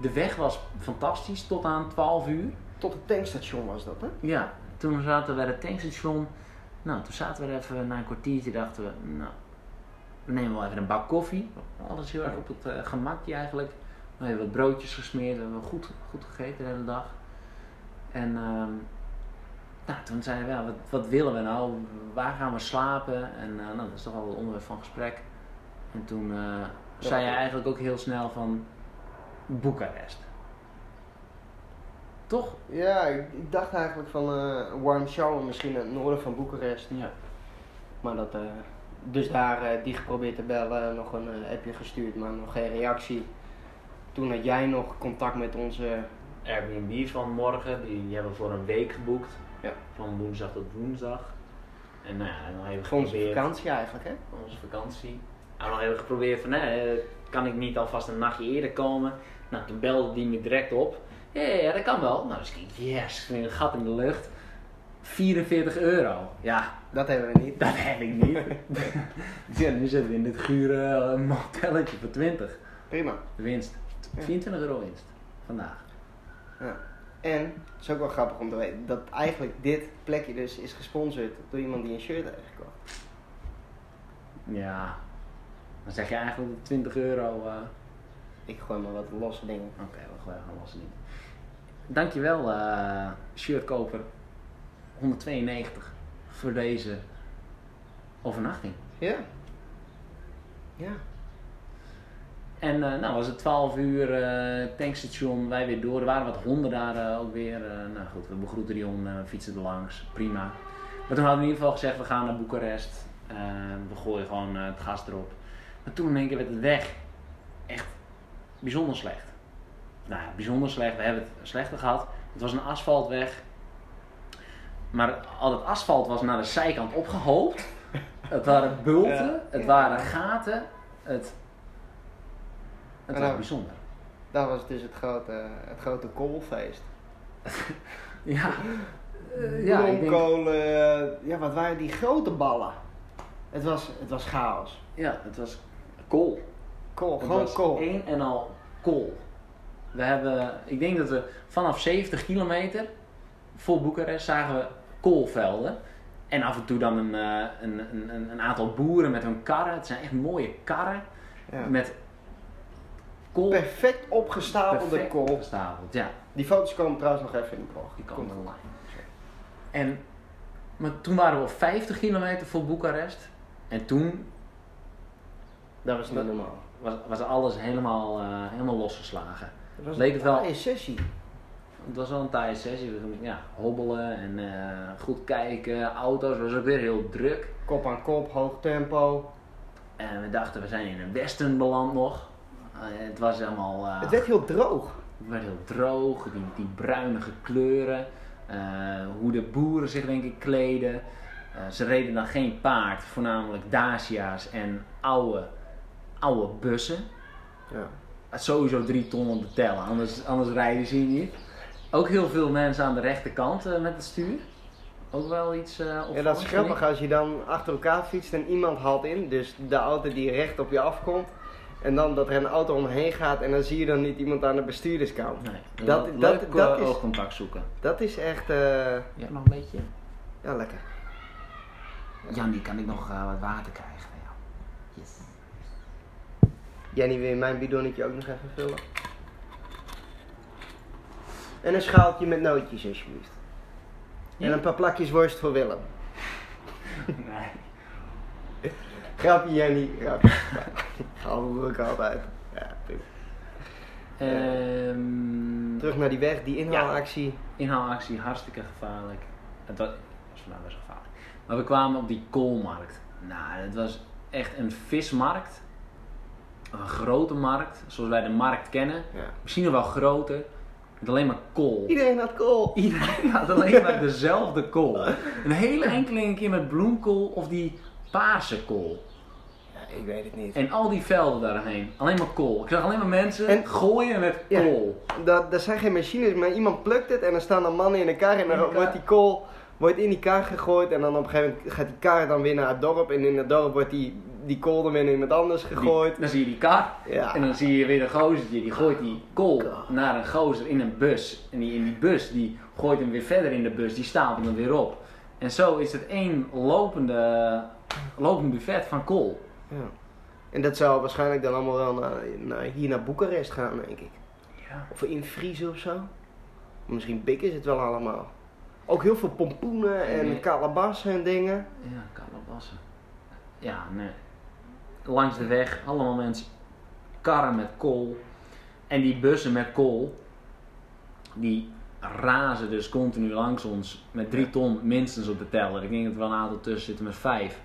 [SPEAKER 1] De weg was fantastisch tot aan 12 uur.
[SPEAKER 4] Tot het tankstation was dat, hè?
[SPEAKER 1] Ja, toen zaten we bij het tankstation. Nou, toen zaten we er even na een kwartiertje, dachten we, nou, we nemen wel even een bak koffie. Alles heel erg op het uh, gemakje eigenlijk. We hebben wat broodjes gesmeerd, we hebben goed, goed gegeten de hele dag. En uh, nou, toen zeiden we, ja, wat, wat, willen we nou? Waar gaan we slapen? En uh, nou, dat is toch wel het onderwerp van gesprek. En toen uh, zei hij eigenlijk ook heel snel van Boekarest. Toch?
[SPEAKER 4] Ja, ik, ik dacht eigenlijk van een warm shower misschien in het noorden van Boekarest.
[SPEAKER 1] Ja.
[SPEAKER 4] Maar dat, eh, dus daar eh, die geprobeerd te bellen, nog een appje gestuurd, maar nog geen reactie. Toen had jij nog contact met onze,
[SPEAKER 1] Airbnb van morgen, die, die hebben we voor een week geboekt.
[SPEAKER 4] Ja.
[SPEAKER 1] Van woensdag tot woensdag. En nou ja, dan even
[SPEAKER 4] voor onze
[SPEAKER 1] geprobeerd.
[SPEAKER 4] vakantie eigenlijk hè?
[SPEAKER 1] Onze vakantie. Nou, nog even geprobeerd van, hè, kan ik niet alvast een nachtje eerder komen? Nou, toen belde die me direct op. Ja, ja, ja, dat kan wel. Nou, dus ik yes, een gat in de lucht. 44 euro. Ja,
[SPEAKER 4] Dat hebben we niet.
[SPEAKER 1] dat heb ik niet. ja, nu zitten we in dit gure eh, motelletje voor 20.
[SPEAKER 4] Prima.
[SPEAKER 1] Winst.
[SPEAKER 4] Ja.
[SPEAKER 1] 24 euro winst. Vandaag.
[SPEAKER 4] Ja. En het is ook wel grappig om te weten dat eigenlijk dit plekje dus is gesponsord door iemand die een shirt heeft gekocht.
[SPEAKER 1] Ja. Dan zeg je eigenlijk dat 20 euro... eh,
[SPEAKER 4] Ik gooi maar wat losse dingen.
[SPEAKER 1] Oké, we gooien gewoon losse niet. Dankjewel, eh shirtkoper 192 voor deze overnachting.
[SPEAKER 4] Ja. Ja.
[SPEAKER 1] En eh, nou was het 12 uur eh, tankstation, wij weer door. Er waren wat honden daar eh, ook weer. Nou goed, we begroeten die honden, we fietsen er langs, prima. Maar toen hadden we in ieder geval gezegd, we gaan naar Boekarest. We gooien gewoon het gas erop. Maar toen in één keer werd het weg echt bijzonder slecht. Nou, bijzonder slecht. We hebben het slechter gehad. Het was een asfaltweg. Maar al het asfalt was naar de zijkant opgehoopt. Het waren bulten,
[SPEAKER 4] Ja.
[SPEAKER 1] het waren gaten. Het, het was
[SPEAKER 4] nou-
[SPEAKER 1] bijzonder.
[SPEAKER 4] Dat was dus het grote, het grote koolfeest.
[SPEAKER 1] Ja, Eh, ja ik denk,
[SPEAKER 4] Bloemkolen, eh, ja wat waren die grote ballen? Het was, het was chaos.
[SPEAKER 1] ja, het was kool.
[SPEAKER 4] Kool, gewoon kool.
[SPEAKER 1] één en al kool. We hebben, ik denk dat we vanaf 70 kilometer voor Boekarest zagen we koolvelden. En af en toe dan een, eh, een, een, een- een aantal boeren met hun karren. Het zijn echt mooie karren.
[SPEAKER 4] Ja.
[SPEAKER 1] Met kool.
[SPEAKER 4] Perfect opgestapelde
[SPEAKER 1] perfect
[SPEAKER 4] kool.
[SPEAKER 1] ja.
[SPEAKER 4] Die foto's komen trouwens nog even in de blog.
[SPEAKER 1] Die komen online. En maar toen waren we op 50 kilometer voor Boekarest. En toen
[SPEAKER 4] Dat was niet normaal.
[SPEAKER 1] Was, was alles helemaal, eh, helemaal losgeslagen.
[SPEAKER 4] Het was
[SPEAKER 1] Leek het wel-
[SPEAKER 4] een sessie.
[SPEAKER 1] Het was wel een taaie sessie. We gingen ja, hobbelen en eh, goed kijken. Auto's was ook weer heel druk.
[SPEAKER 4] Kop aan kop, hoog tempo.
[SPEAKER 1] En we dachten, we zijn in een western beland nog. Eh, het was helemaal...
[SPEAKER 4] Het werd heel droog.
[SPEAKER 1] het werd heel droog, die, die bruinige kleuren. hoe de boeren zich denk ik kleden. Ze reden dan geen paard, voornamelijk Dacia's en oude, oude bussen.
[SPEAKER 4] Ja.
[SPEAKER 1] Het sowieso drie ton om te tellen, anders, anders rijden ze hier niet. Ook heel veel mensen aan de rechterkant eh, met het stuur. Ook wel iets eh
[SPEAKER 4] Ja, dat is grappig als je dan achter elkaar fietst en iemand haalt in. Dus de auto die recht op je afkomt. En dan dat er een auto omheen gaat en dan zie je dan niet iemand aan de bestuurderskant.
[SPEAKER 1] Nee,
[SPEAKER 4] Dat-
[SPEAKER 1] dat,
[SPEAKER 4] dat-
[SPEAKER 1] leuk
[SPEAKER 4] dat
[SPEAKER 1] eh,
[SPEAKER 4] is-
[SPEAKER 1] oogcontact zoeken.
[SPEAKER 4] Dat is echt, eh,
[SPEAKER 1] Ja, nog een beetje.
[SPEAKER 4] ja lekker.
[SPEAKER 1] Jan, die kan ik nog wat water krijgen.
[SPEAKER 4] Jenny, wil je mijn bidonnetje ook nog even vullen? En een schaaltje met nootjes alsjeblieft. En een paar plakjes worst voor Willem.
[SPEAKER 1] Nee.
[SPEAKER 4] Grapje Jenny, grapje. Hou ik altijd. Ja, prima.
[SPEAKER 1] Ehm,
[SPEAKER 4] Terug naar die weg, die inhaalactie.
[SPEAKER 1] inhaalactie, hartstikke gevaarlijk. Het was, was best gevaarlijk. Maar we kwamen op die koolmarkt. Nou, het was echt een vismarkt. Een grote markt, zoals wij de markt kennen.
[SPEAKER 4] Ja.
[SPEAKER 1] Misschien nog wel groter. Met alleen maar kool.
[SPEAKER 4] Iedereen had kool.
[SPEAKER 1] Iedereen had alleen maar dezelfde kool. Een hele enkele een keer met bloemkool of die paarse kool.
[SPEAKER 4] Ja, ik weet het niet.
[SPEAKER 1] En al die velden daaromheen. Alleen maar kool. Ik zag alleen maar mensen
[SPEAKER 4] En-
[SPEAKER 1] gooien met
[SPEAKER 4] Ja.
[SPEAKER 1] kool.
[SPEAKER 4] Dat, dat zijn geen machines, maar iemand plukt het en dan staan er mannen in een kar en dan wordt die kool wordt in die kar gegooid en dan op een gegeven moment gaat die kar dan weer naar het dorp en in het dorp wordt die, die kool dan weer naar iemand anders gegooid.
[SPEAKER 1] Die- dan zie je die kar.
[SPEAKER 4] Ja.
[SPEAKER 1] En dan zie je weer een gozertje. Die gooit die kool
[SPEAKER 4] God.
[SPEAKER 1] naar een gozer in een bus. En die in die bus die gooit hem weer verder in de bus. Die stapelt hem weer op. En zo is het één lopende, lopend buffet van kool.
[SPEAKER 4] Ja. En dat zou waarschijnlijk dan allemaal wel naar, naar, hier naar Boekarest gaan, denk ik.
[SPEAKER 1] Ja.
[SPEAKER 4] Of in Friese of zo. Misschien Bik is het wel allemaal. Ook heel veel pompoenen en
[SPEAKER 1] Nee.
[SPEAKER 4] kalabassen en dingen.
[SPEAKER 1] Ja, kalabassen. Ja, nee. Langs de weg, allemaal mensen. Karren met kool. En die bussen met kool, die razen dus continu langs ons met drie ton minstens op de teller. Ik denk dat er wel een aantal tussen zitten met vijf.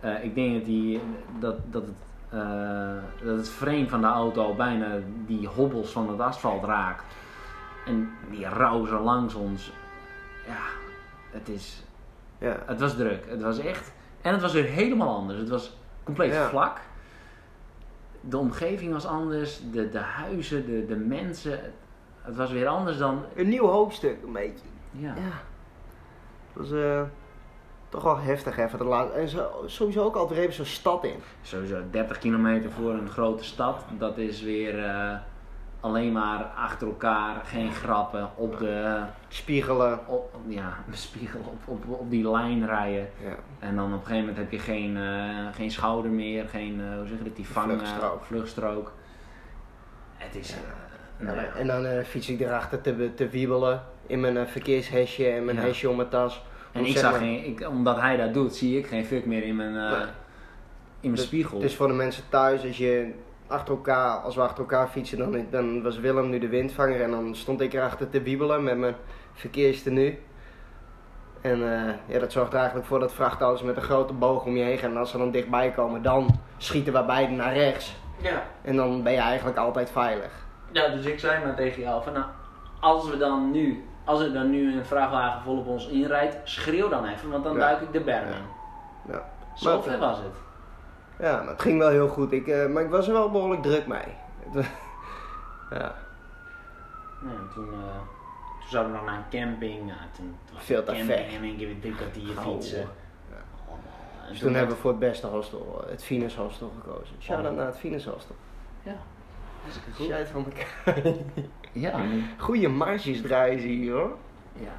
[SPEAKER 1] Eh, ik denk dat, die, dat, dat, het, eh, dat het frame van de auto bijna die hobbels van het asfalt raakt. En die rauzen langs ons. Ja, het is...
[SPEAKER 4] Ja.
[SPEAKER 1] Het was druk. Het was echt... En het was weer helemaal anders. Het was compleet
[SPEAKER 4] Ja.
[SPEAKER 1] vlak. De omgeving was anders. De, de huizen, de, de mensen. Het was weer anders dan...
[SPEAKER 4] Een nieuw hoofdstuk, een beetje.
[SPEAKER 1] Ja.
[SPEAKER 4] Ja. Dat was eh, toch wel heftig even de laatste. En zo, sowieso ook altijd even zo'n stad in.
[SPEAKER 1] Sowieso 30 kilometer voor een grote stad. Dat is weer eh, alleen maar achter elkaar. Geen grappen. Op de...
[SPEAKER 4] Spiegelen.
[SPEAKER 1] Op, ja, de spiegel op, op, op die lijn rijden.
[SPEAKER 4] Ja.
[SPEAKER 1] En dan op een gegeven moment heb je geen, eh, geen schouder meer, geen, eh, hoe zeg je dat, die vang,
[SPEAKER 4] Vluchtstrook.
[SPEAKER 1] eh, vluchtstrook. Het is, eh, nou ja.
[SPEAKER 4] En dan eh, fiets ik erachter te, te wiebelen in mijn eh, verkeershesje en mijn
[SPEAKER 1] Ja.
[SPEAKER 4] hesje om mijn tas.
[SPEAKER 1] En ik zag
[SPEAKER 4] maar-
[SPEAKER 1] geen, ik, omdat hij dat doet, zie ik geen fuck meer in mijn, eh,
[SPEAKER 4] Nee.
[SPEAKER 1] in mijn
[SPEAKER 4] Dus-
[SPEAKER 1] spiegel.
[SPEAKER 4] Dus voor de mensen thuis, als je achter elkaar, als we achter elkaar fietsen, dan, dan was Willem nu de windvanger en dan stond ik erachter te wiebelen met mijn verkeerstenu. En eh, ja, dat zorgt er eigenlijk voor dat vrachtauto's met een grote boog om je heen gaan. En als ze dan dichtbij komen, dan schieten we beiden naar rechts.
[SPEAKER 1] ja.
[SPEAKER 4] En dan ben je eigenlijk altijd veilig.
[SPEAKER 1] ja, dus ik zei maar tegen jou van nou, als we dan nu, als er dan nu een vrachtwagen vol op ons inrijdt, schreeuw dan even, want dan
[SPEAKER 4] Ja.
[SPEAKER 1] duik ik de berm in.
[SPEAKER 4] Ja.
[SPEAKER 1] Zo
[SPEAKER 4] Maar-
[SPEAKER 1] ver was het.
[SPEAKER 4] Ja, maar het ging wel heel goed. Ik, eh, maar ik was er wel behoorlijk druk mee. Ja,
[SPEAKER 1] Nou, en toen, eh, toen zouden we nog naar een camping. Ja, toen,
[SPEAKER 4] Veel te
[SPEAKER 1] camping
[SPEAKER 4] ver.
[SPEAKER 1] en één keer weer drie kwartier
[SPEAKER 4] Oh.
[SPEAKER 1] fietsen.
[SPEAKER 4] Ja.
[SPEAKER 1] En
[SPEAKER 4] dus toen hebben we voor het beste hostel, eh, het Venus Hostel gekozen. Shout-out
[SPEAKER 1] Oh.
[SPEAKER 4] naar het Venus Hostel.
[SPEAKER 1] Ja, hartstikke goed.
[SPEAKER 4] Shout van elkaar.
[SPEAKER 1] Ja,
[SPEAKER 4] Goeie marges draaien ze hier hoor.
[SPEAKER 1] ja.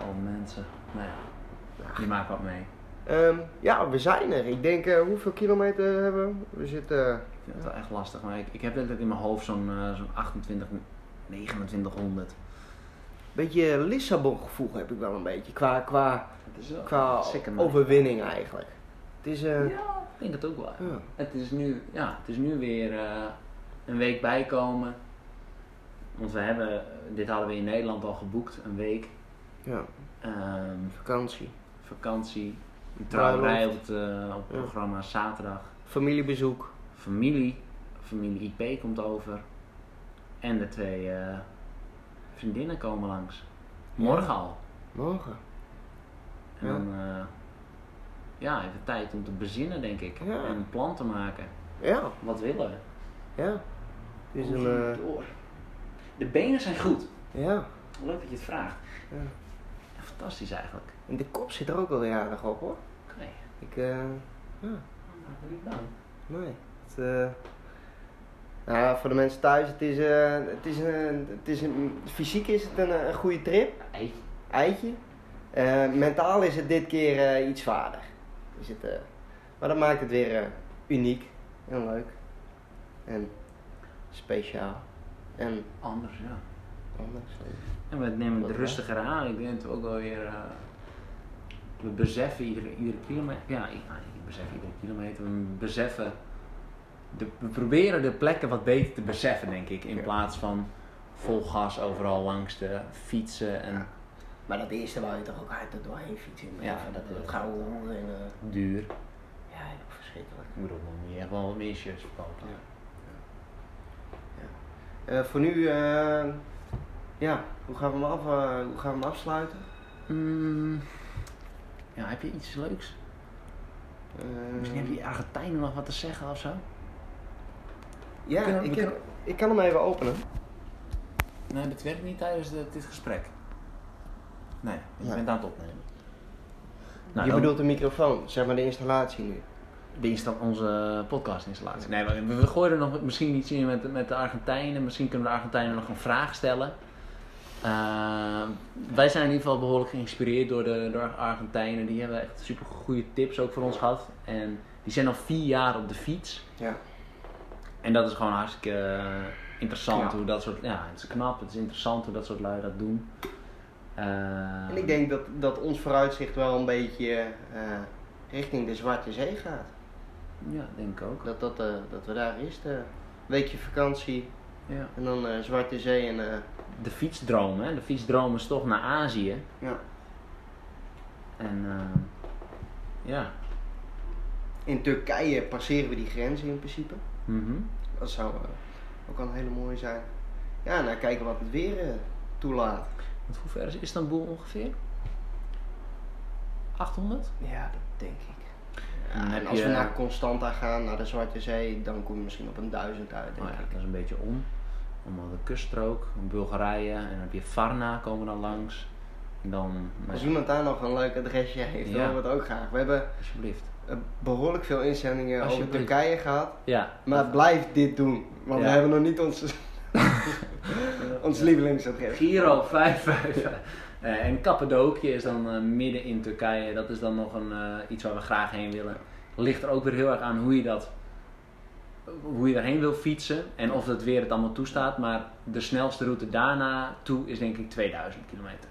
[SPEAKER 1] Oh mensen. Nou ja, die maken wat mee.
[SPEAKER 4] Ehm, ja, we zijn er. Ik denk, eh, hoeveel kilometer hebben we? We zitten...
[SPEAKER 1] Ik vind het wel echt lastig, maar ik, ik heb altijd in mijn hoofd zo'n eh, zo'n 28, 2900.
[SPEAKER 4] beetje Lissabon gevoel heb ik wel een beetje. Qua, qua, qua overwinning eigenlijk. Het is... eh,
[SPEAKER 1] Ja, ik denk het ook wel.
[SPEAKER 4] ja.
[SPEAKER 1] Het is nu, ja, het is nu weer eh, een week bijkomen. Want we hebben, dit hadden we in Nederland al geboekt, een week.
[SPEAKER 4] ja,
[SPEAKER 1] Ehm,
[SPEAKER 4] vakantie.
[SPEAKER 1] vakantie, een trouwerij op het, eh, op het
[SPEAKER 4] Ja.
[SPEAKER 1] programma zaterdag.
[SPEAKER 4] Familiebezoek.
[SPEAKER 1] Familie, familie IP komt over. En de twee eh, vriendinnen komen langs. Morgen al.
[SPEAKER 4] Morgen.
[SPEAKER 1] En
[SPEAKER 4] Ja.
[SPEAKER 1] dan, eh, ja, even tijd om te bezinnen, denk ik.
[SPEAKER 4] Ja.
[SPEAKER 1] En een plan te maken.
[SPEAKER 4] Ja,
[SPEAKER 1] Wat willen we?
[SPEAKER 4] ja. Is een...
[SPEAKER 1] door? De benen zijn goed.
[SPEAKER 4] ja.
[SPEAKER 1] Leuk dat je het vraagt.
[SPEAKER 4] Ja.
[SPEAKER 1] Fantastisch eigenlijk.
[SPEAKER 4] En de kop zit er ook wel aardig op hoor. Ik, eh, ja,
[SPEAKER 1] ben niet bang.
[SPEAKER 4] nee. Het, eh, nou ja, voor de mensen thuis, het is, eh, het is, een, het is een, fysiek is het een, een goede trip,
[SPEAKER 1] Hey.
[SPEAKER 4] eitje. Eh, mentaal is het dit keer eh, iets zwaarder. Is het, eh, maar dat maakt het weer eh, uniek en leuk. En speciaal. En
[SPEAKER 1] Anders, ja.
[SPEAKER 4] anders.
[SPEAKER 1] En we nemen
[SPEAKER 4] Wat
[SPEAKER 1] het rustiger aan. Ik denk dat we ook wel weer. eh, we beseffen iedere, iedere kilometer. Ja, ik, ik besef iedere kilometer. We beseffen. De, we proberen de plekken wat beter te beseffen, denk ik. In
[SPEAKER 4] Ja.
[SPEAKER 1] plaats van vol gas overal langs de fietsen en
[SPEAKER 4] Maar dat eerste wou je toch ook hard er doorheen fietsen.
[SPEAKER 1] Ja,
[SPEAKER 4] Even dat,
[SPEAKER 1] dat-
[SPEAKER 4] dat horen en... eh,
[SPEAKER 1] duur.
[SPEAKER 4] ja, verschrikkelijk.
[SPEAKER 1] Ik bedoel, dan moet je echt wel wat meer shirts verkopen.
[SPEAKER 4] Ja. Eh, voor nu, eh, ja, hoe gaan we hem, af, eh, hoe gaan we hem afsluiten?
[SPEAKER 1] Mm, ja, heb je iets leuks?
[SPEAKER 4] Eh,
[SPEAKER 1] Misschien heb je Argentijnen nog wat te zeggen of zo?
[SPEAKER 4] Ja,
[SPEAKER 1] kunnen-
[SPEAKER 4] ik,
[SPEAKER 1] kunnen-
[SPEAKER 4] heb- ik kan hem even openen.
[SPEAKER 1] Nee, dat werkt niet tijdens de- dit gesprek. Nee, je
[SPEAKER 4] Nee.
[SPEAKER 1] bent aan het opnemen. Nou,
[SPEAKER 4] je
[SPEAKER 1] dan-
[SPEAKER 4] bedoelt de microfoon, zeg maar de installatie nu.
[SPEAKER 1] Die is dan onze podcastinstallatie. Nee, we, we gooien er nog misschien iets in met, met de Argentijnen. Misschien kunnen we de Argentijnen nog een vraag stellen. Eh, wij zijn in ieder geval behoorlijk geïnspireerd door de, door Argentijnen. Die hebben echt super goede tips ook voor ons gehad. En die zijn al vier jaar op de fiets.
[SPEAKER 4] Ja.
[SPEAKER 1] En dat is gewoon hartstikke eh, interessant
[SPEAKER 4] Knap.
[SPEAKER 1] hoe dat soort... Ja, het is knap. Het is interessant hoe dat soort lui dat doen. Eh,
[SPEAKER 4] En ik denk dat, dat ons vooruitzicht wel een beetje eh, richting de Zwarte Zee gaat.
[SPEAKER 1] Ja, denk ik ook.
[SPEAKER 4] Dat, dat, eh, dat we daar eerst een weekje vakantie
[SPEAKER 1] Ja.
[SPEAKER 4] En dan Zwarte Zee en
[SPEAKER 1] De fietsdroom, hè? De fietsdroom is toch naar Azië.
[SPEAKER 4] ja.
[SPEAKER 1] En eh, ja.
[SPEAKER 4] in Turkije passeren we die grens in principe.
[SPEAKER 1] Mhm.
[SPEAKER 4] Dat zou eh, ook wel een hele mooie zijn. Ja, nou kijken wat het weer eh, toelaat.
[SPEAKER 1] Want hoe ver is Istanbul ongeveer? 800?
[SPEAKER 4] Ja, dat denk ik.
[SPEAKER 1] En
[SPEAKER 4] Ja, als
[SPEAKER 1] je-
[SPEAKER 4] we naar Constanta gaan, naar de Zwarte Zee, dan kom je misschien op een duizend uit, denk
[SPEAKER 1] Oh ja,
[SPEAKER 4] ik.
[SPEAKER 1] dat is een beetje om. Allemaal de kuststrook, Bulgarije. En dan heb je Varna komen dan langs. En dan, nou
[SPEAKER 4] Als
[SPEAKER 1] ja,
[SPEAKER 4] iemand daar nog een leuk adresje heeft, dan
[SPEAKER 1] Ja.
[SPEAKER 4] willen we het ook graag. We hebben
[SPEAKER 1] alsjeblieft.
[SPEAKER 4] eh, behoorlijk veel inzendingen over. Turkije gehad.
[SPEAKER 1] Ja.
[SPEAKER 4] Maar blijf dit doen, want we hebben nog niet ons, ons lievelingsadres.
[SPEAKER 1] Giro 55. Eh, en Cappadocië is dan eh, midden in Turkije. Dat is dan nog een, iets waar we graag heen willen. Ligt er ook weer heel erg aan hoe je dat hoe je daarheen wil fietsen en of het weer het allemaal toestaat. Maar de snelste route daarna toe is denk ik 2000 kilometer.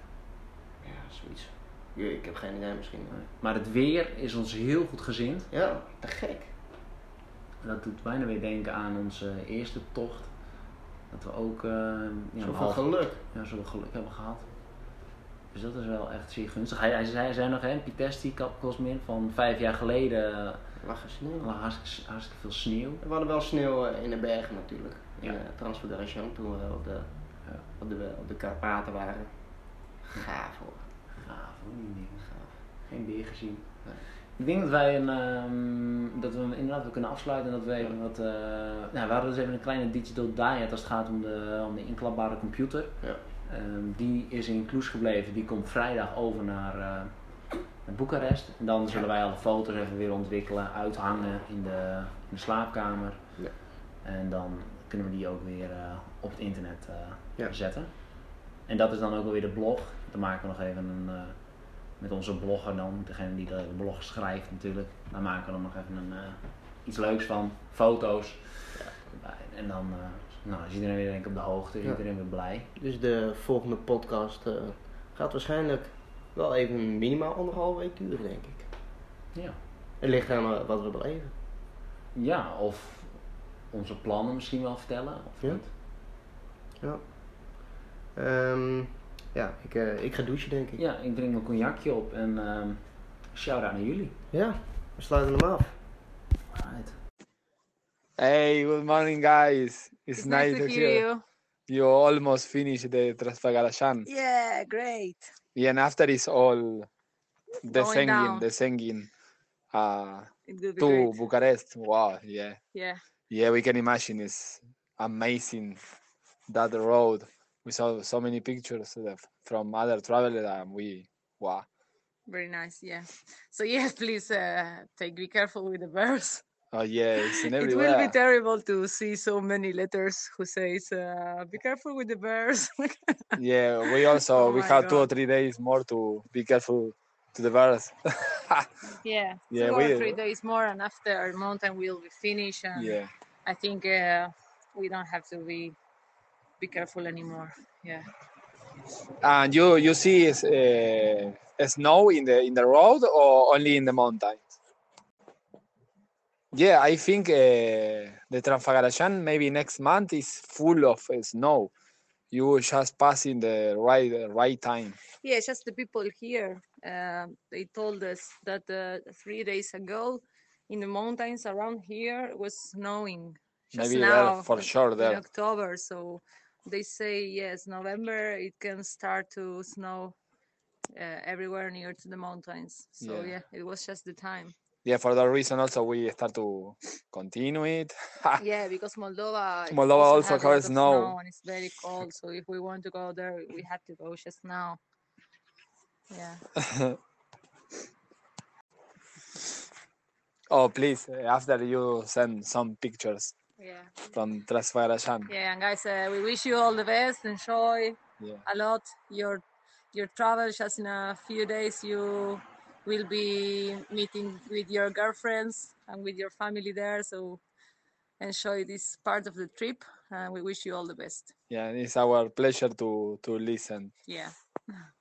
[SPEAKER 4] Ja, zoiets. Ja, ik heb geen idee misschien.
[SPEAKER 1] Maar het weer is ons heel goed gezind.
[SPEAKER 4] Ja, te gek.
[SPEAKER 1] Dat doet bijna weer denken aan onze eerste tocht. Dat we ook eh ja,
[SPEAKER 4] Zoveel
[SPEAKER 1] half-
[SPEAKER 4] geluk.
[SPEAKER 1] ja, zoveel geluk hebben gehad. Dus dat is wel echt zeer gunstig. Hij, hij, hij zei nog, hè, Pitesti, van vijf jaar geleden uh,
[SPEAKER 4] Lachen sneeuw.
[SPEAKER 1] lag hartstikke, hartstikke veel sneeuw.
[SPEAKER 4] We hadden wel sneeuw eh, in de bergen natuurlijk. In
[SPEAKER 1] Ja.
[SPEAKER 4] ja. Transfiguration toen we op de,
[SPEAKER 1] Ja.
[SPEAKER 4] op de, op de Karpaten waren. Gaaf hoor.
[SPEAKER 1] Gaaf hoor, die dingen.
[SPEAKER 4] Gaaf.
[SPEAKER 1] Geen beer gezien.
[SPEAKER 4] Nee.
[SPEAKER 1] Ik denk dat wij een, ehm, dat we hem inderdaad wel kunnen afsluiten en dat we even wat, eh, nou, we hadden dus even een kleine digital diet als het gaat om de, om de inklapbare computer.
[SPEAKER 4] Ja.
[SPEAKER 1] Ehm, die is in Kloes gebleven, die komt vrijdag over naar, eh, naar Boekarest. En dan zullen wij alle foto's even weer ontwikkelen, uithangen in de, in de slaapkamer.
[SPEAKER 4] Ja.
[SPEAKER 1] En dan kunnen we die ook weer eh, op het internet eh,
[SPEAKER 4] Ja.
[SPEAKER 1] zetten. En dat is dan ook wel weer de blog. Dan maken we nog even een, eh, met onze blogger dan, degene die de blog schrijft natuurlijk. Daar maken we dan nog even een, iets leuks van, foto's. erbij. En dan nou, is iedereen weer denk ik op de hoogte, is
[SPEAKER 4] Ja.
[SPEAKER 1] iedereen weer blij.
[SPEAKER 4] Dus de volgende podcast gaat waarschijnlijk wel even minimaal anderhalve week duren, denk ik.
[SPEAKER 1] Ja.
[SPEAKER 4] Het ligt aan wat we beleven.
[SPEAKER 1] Ja, of onze plannen misschien wel vertellen. Of
[SPEAKER 4] Ja.
[SPEAKER 1] niet.
[SPEAKER 4] Ja. Ehm, ja, ik, eh, ik ga douchen, denk ik.
[SPEAKER 1] Ja, ik drink mijn cognacje op en ehm shout-out naar jullie.
[SPEAKER 4] Ja, we sluiten hem af.
[SPEAKER 1] Alright.
[SPEAKER 2] Hey, good morning, guys. It's,
[SPEAKER 3] It's nice to hear you.
[SPEAKER 2] You almost finished the Transfagarasan.
[SPEAKER 3] Yeah, great.
[SPEAKER 2] Yeah, and after it's all the singing, the singing uh,
[SPEAKER 3] It will be
[SPEAKER 2] to
[SPEAKER 3] great.
[SPEAKER 2] Bucharest. Wow, yeah.
[SPEAKER 3] Yeah.
[SPEAKER 2] Yeah, we can imagine it's amazing that road. We saw so many pictures from other travelers and we, wow.
[SPEAKER 3] Very nice. Yeah. So yes, please uh, take be careful with the bears.
[SPEAKER 2] Oh yeah, it's in
[SPEAKER 3] It will be terrible to see so many letters who says uh, be careful with the bears.
[SPEAKER 2] yeah, we also
[SPEAKER 3] Oh
[SPEAKER 2] we
[SPEAKER 3] my
[SPEAKER 2] have two or three days more to be careful to the birds.
[SPEAKER 3] yeah.
[SPEAKER 2] Yeah,
[SPEAKER 3] Two
[SPEAKER 2] we-
[SPEAKER 3] or three days more, and after mountain will be finished. And
[SPEAKER 2] yeah.
[SPEAKER 3] I think uh, we don't have to be be careful anymore. Yeah.
[SPEAKER 2] And you you see uh, snow in the in the road or only in the mountains? Yeah, I think uh, the Transfagarasan maybe next month is full of uh, snow. You just pass in the right right time.
[SPEAKER 3] Yeah, just the people here. Uh, they told us that uh, three days ago, in the mountains around here, it was snowing. Just
[SPEAKER 2] Maybe
[SPEAKER 3] now,
[SPEAKER 2] there for sure
[SPEAKER 3] in. October. So they say yes, November it can start to snow uh, everywhere near to the mountains. So
[SPEAKER 2] Yeah.
[SPEAKER 3] yeah, it was just the time.
[SPEAKER 2] Yeah, for that reason also we start to continue it.
[SPEAKER 3] yeah, because Moldova.
[SPEAKER 2] Moldova also
[SPEAKER 3] has
[SPEAKER 2] has
[SPEAKER 3] of
[SPEAKER 2] snow.
[SPEAKER 3] and it's very cold. So if we want to go there, we have to go just now. Yeah.
[SPEAKER 2] oh, please, uh, after you send some pictures
[SPEAKER 3] Yeah.
[SPEAKER 2] from Transfagarasan.
[SPEAKER 3] Yeah, and guys, uh, we wish you all the best. Enjoy
[SPEAKER 2] Yeah.
[SPEAKER 3] a lot your your travel. Just in a few days, you will be meeting with your girlfriends and with your family there. So enjoy this part of the trip, and we wish you all the best.
[SPEAKER 2] Yeah, it's our pleasure to to listen.
[SPEAKER 3] Yeah.